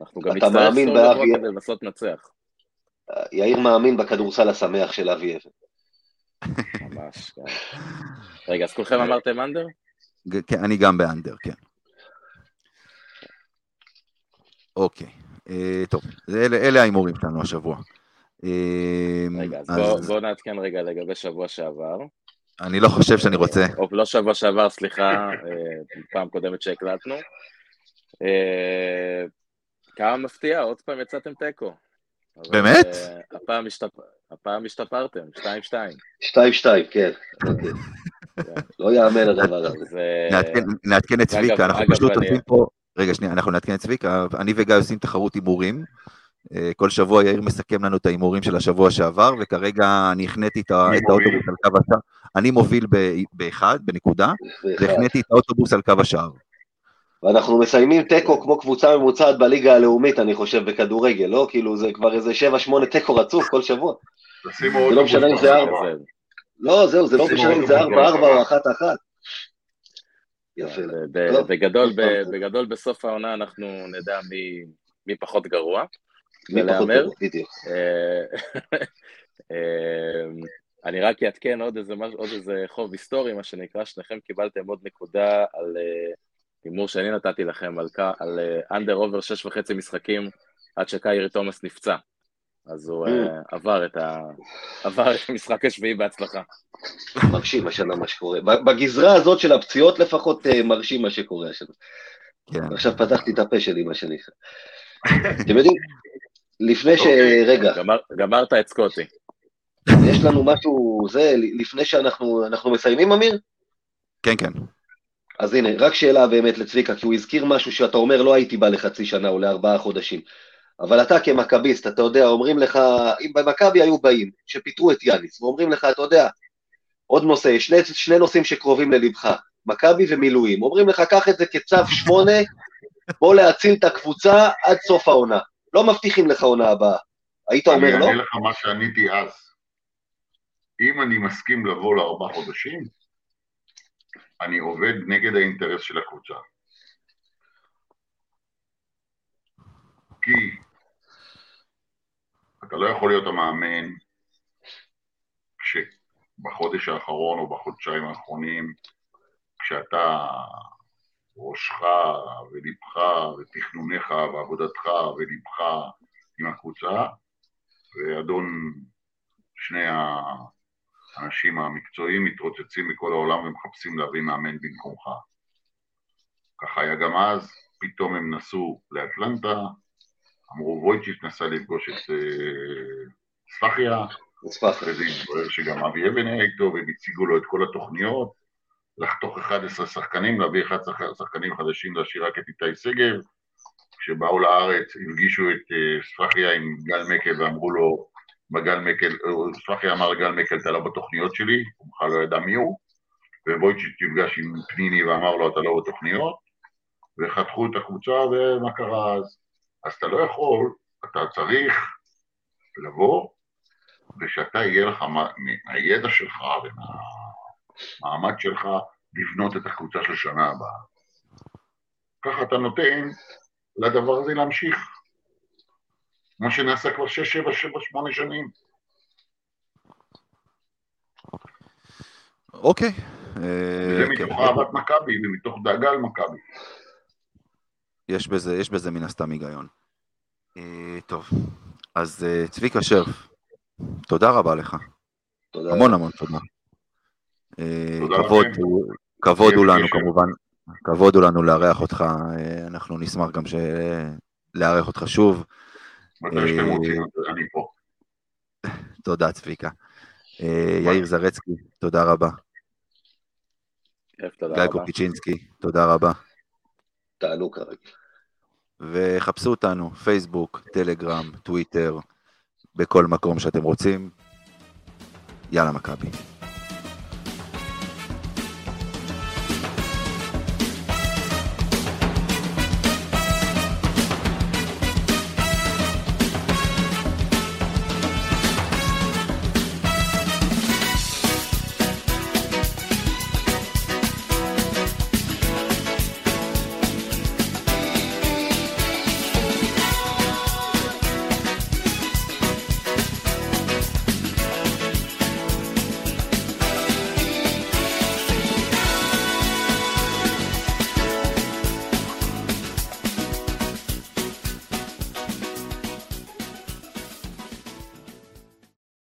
אנחנו גם אתה נצטרך מאמין סוף כדי לנסות לנצח. יאיר מאמין בכדורסל השמח של אבי אבן. ממש, כן. רגע, אז כולכם אמרתם אנדר? כן, אני גם באנדר, כן. אוקיי, אה, טוב, זה אלה אלה ההימורים שלנו השבוע. אה, רגע, אז אז בואו בוא נעדכן רגע לגבי שבוע שעבר. אני לא חושב שאני רוצה, [laughs] או לא שבוע שעבר, סליחה, אה, פעם קודמת שהקלטנו. אה, כמה מפתיע, עוד פעם יצאתם תיקו. באמת? אה, הפעם השתפ- הפעם השתפרתם, 2-2. שתיים שתיים, כן. לא יאמן הדבר הזה. נעדכן- את אגב- צביקה, אנחנו אגב, פשוט אני- עושים פה, רגע שנייה, אנחנו נעדכן את צביקה, אני וגיא עושים תחרות הימורים. כל שבוע יאיר מסכם לנו את ההימורים של השבוע שעבר, וכרגע אני החניתי את? האוטובוס על קו השער. אני מוביל ב- באחד, בנקודה. והחניתי את האוטובוס על קו השער. ואנחנו מסיימים תיקו כמו קבוצה ממוצעת בליגה הלאומית, אני חושב, בכדורגל, לא? כאילו זה כבר איזה 7-8 תיקו רצוף כל שבוע. זה לא משנה אם זה בחזרה. ארבע. זה- לא, זהו, זה לא משנה אם זה אוטובוס 4-4 או בהרחבה. 1-1. יפה. טוב. בגדול, בסוף העונה אנחנו נדע מי- פחות גרוע. מי פחות? טוב, בדיוק. [laughs] אה, אה, אני רק אעדכן עוד איזה, מש- עוד איזה חוב היסטורי, מה שנקרא, שניכם קיבלתם עוד נקודה על אה, הימור שאני נתתי לכם על, under over שש וחצי משחקים עד שקיירי תומאס נפצע. אז הוא אה, עבר את ה- עבר את המשחק השביעי בהצלחה. מרשים השנה מה שקורה. בגזרה הזאת של הפציעות לפחות אה, מרשים מה שקורה השנה. כן. עכשיו פתחתי את הפה שלי, מה שנקרא. אתם יודעים, לפני ש... אוקיי. רגע, גמר, גמרת את סקוטי. יש לנו משהו, זה, לפני שאנחנו אנחנו מסיימים, אמיר? כן, כן. אז הנה, רק שאלה באמת לצביקה, כי הוא הזכיר משהו שאתה אומר לא הייתי בא לחצי שנה או לארבעה חודשים. אבל אתה כמכביסט, אתה יודע, אומרים לך, אם במכבי היו באים, שפיטרו את יאניס, ואומרים לך, אתה יודע, עוד נושא, שני, שני נושאים שקרובים ללבך, מכבי ומילואים, אומרים לך, קח את זה כצו שמונה, בוא להציל את הקבוצה עד סוף העונה. לא מבטיחים לך עונה הבאה. היית אומר אני לא? אענה לך מה שעניתי אז. אם אני מסכים לבוא לארבעה חודשים, אני עובד נגד האינטרס של הקבוצה. כי אתה לא יכול להיות המאמן כשבחודש האחרון או בחודשיים האחרונים, כשאתה ראשך ולבך ותכנוניך ועבודתך ולבך עם הקבוצה, ואדון שני האנשים המקצועיים מתרוצצים מכל העולם ומחפשים להביא מאמן במקומך. ככה היה גם אז, פתאום הם נסעו לאטלנטה, אמרו וויצ'יץ' נסע לפגוש את אה, ספחיה, נצפח. אחרי זה התברר שגם אבי אבן היה איתו, והם הציגו לו את כל התוכניות, לחתוך 11 שחקנים, להביא 11 שחקנים חדשים, להשאיר רק את איתי שגב. כשבאו לארץ הפגישו את אה, ספחיה עם גל מקל ואמרו לו, בגל מקל, ספחיה אמר לגל מקל, אתה לא בתוכניות שלי, הוא בכלל לא ידע מי הוא, וויצ'יץ' נפגש עם פניני ואמר לו, אתה לא בתוכניות, וחתכו את הקבוצה, ומה קרה אז? אז אתה לא יכול, אתה צריך לבוא, ושאתה יהיה לך מה- מהידע שלך ומהמעמד שלך לבנות את הקבוצה של שנה הבאה. ככה אתה נותן לדבר הזה להמשיך. כמו שנעשה כבר 6, 7, 7, 8 שנים. אוקיי. אה, כן. מתוך אהבת מכבי ומתוך דאגה למכבי. יש בזה, יש בזה מן הסתם היגיון. אה, טוב, אז אה, צביקה שרף, תודה רבה לך. תודה. המון המון תודה. תודה כבוד כבוד הוא לנו. כמובן, כבוד הוא לנו לארח אותך, אנחנו נשמח גם לארח אותך שוב. מתי שאתם אה, רוצים, אני פה. תודה צביקה. אה, יאיר זרצקי, תודה רבה. גיא. קופיצ'ינסקי, תודה רבה. תענוג כרגיל. וחפשו אותנו, פייסבוק, טלגרם, טוויטר, בכל מקום שאתם רוצים. יאללה מכבי.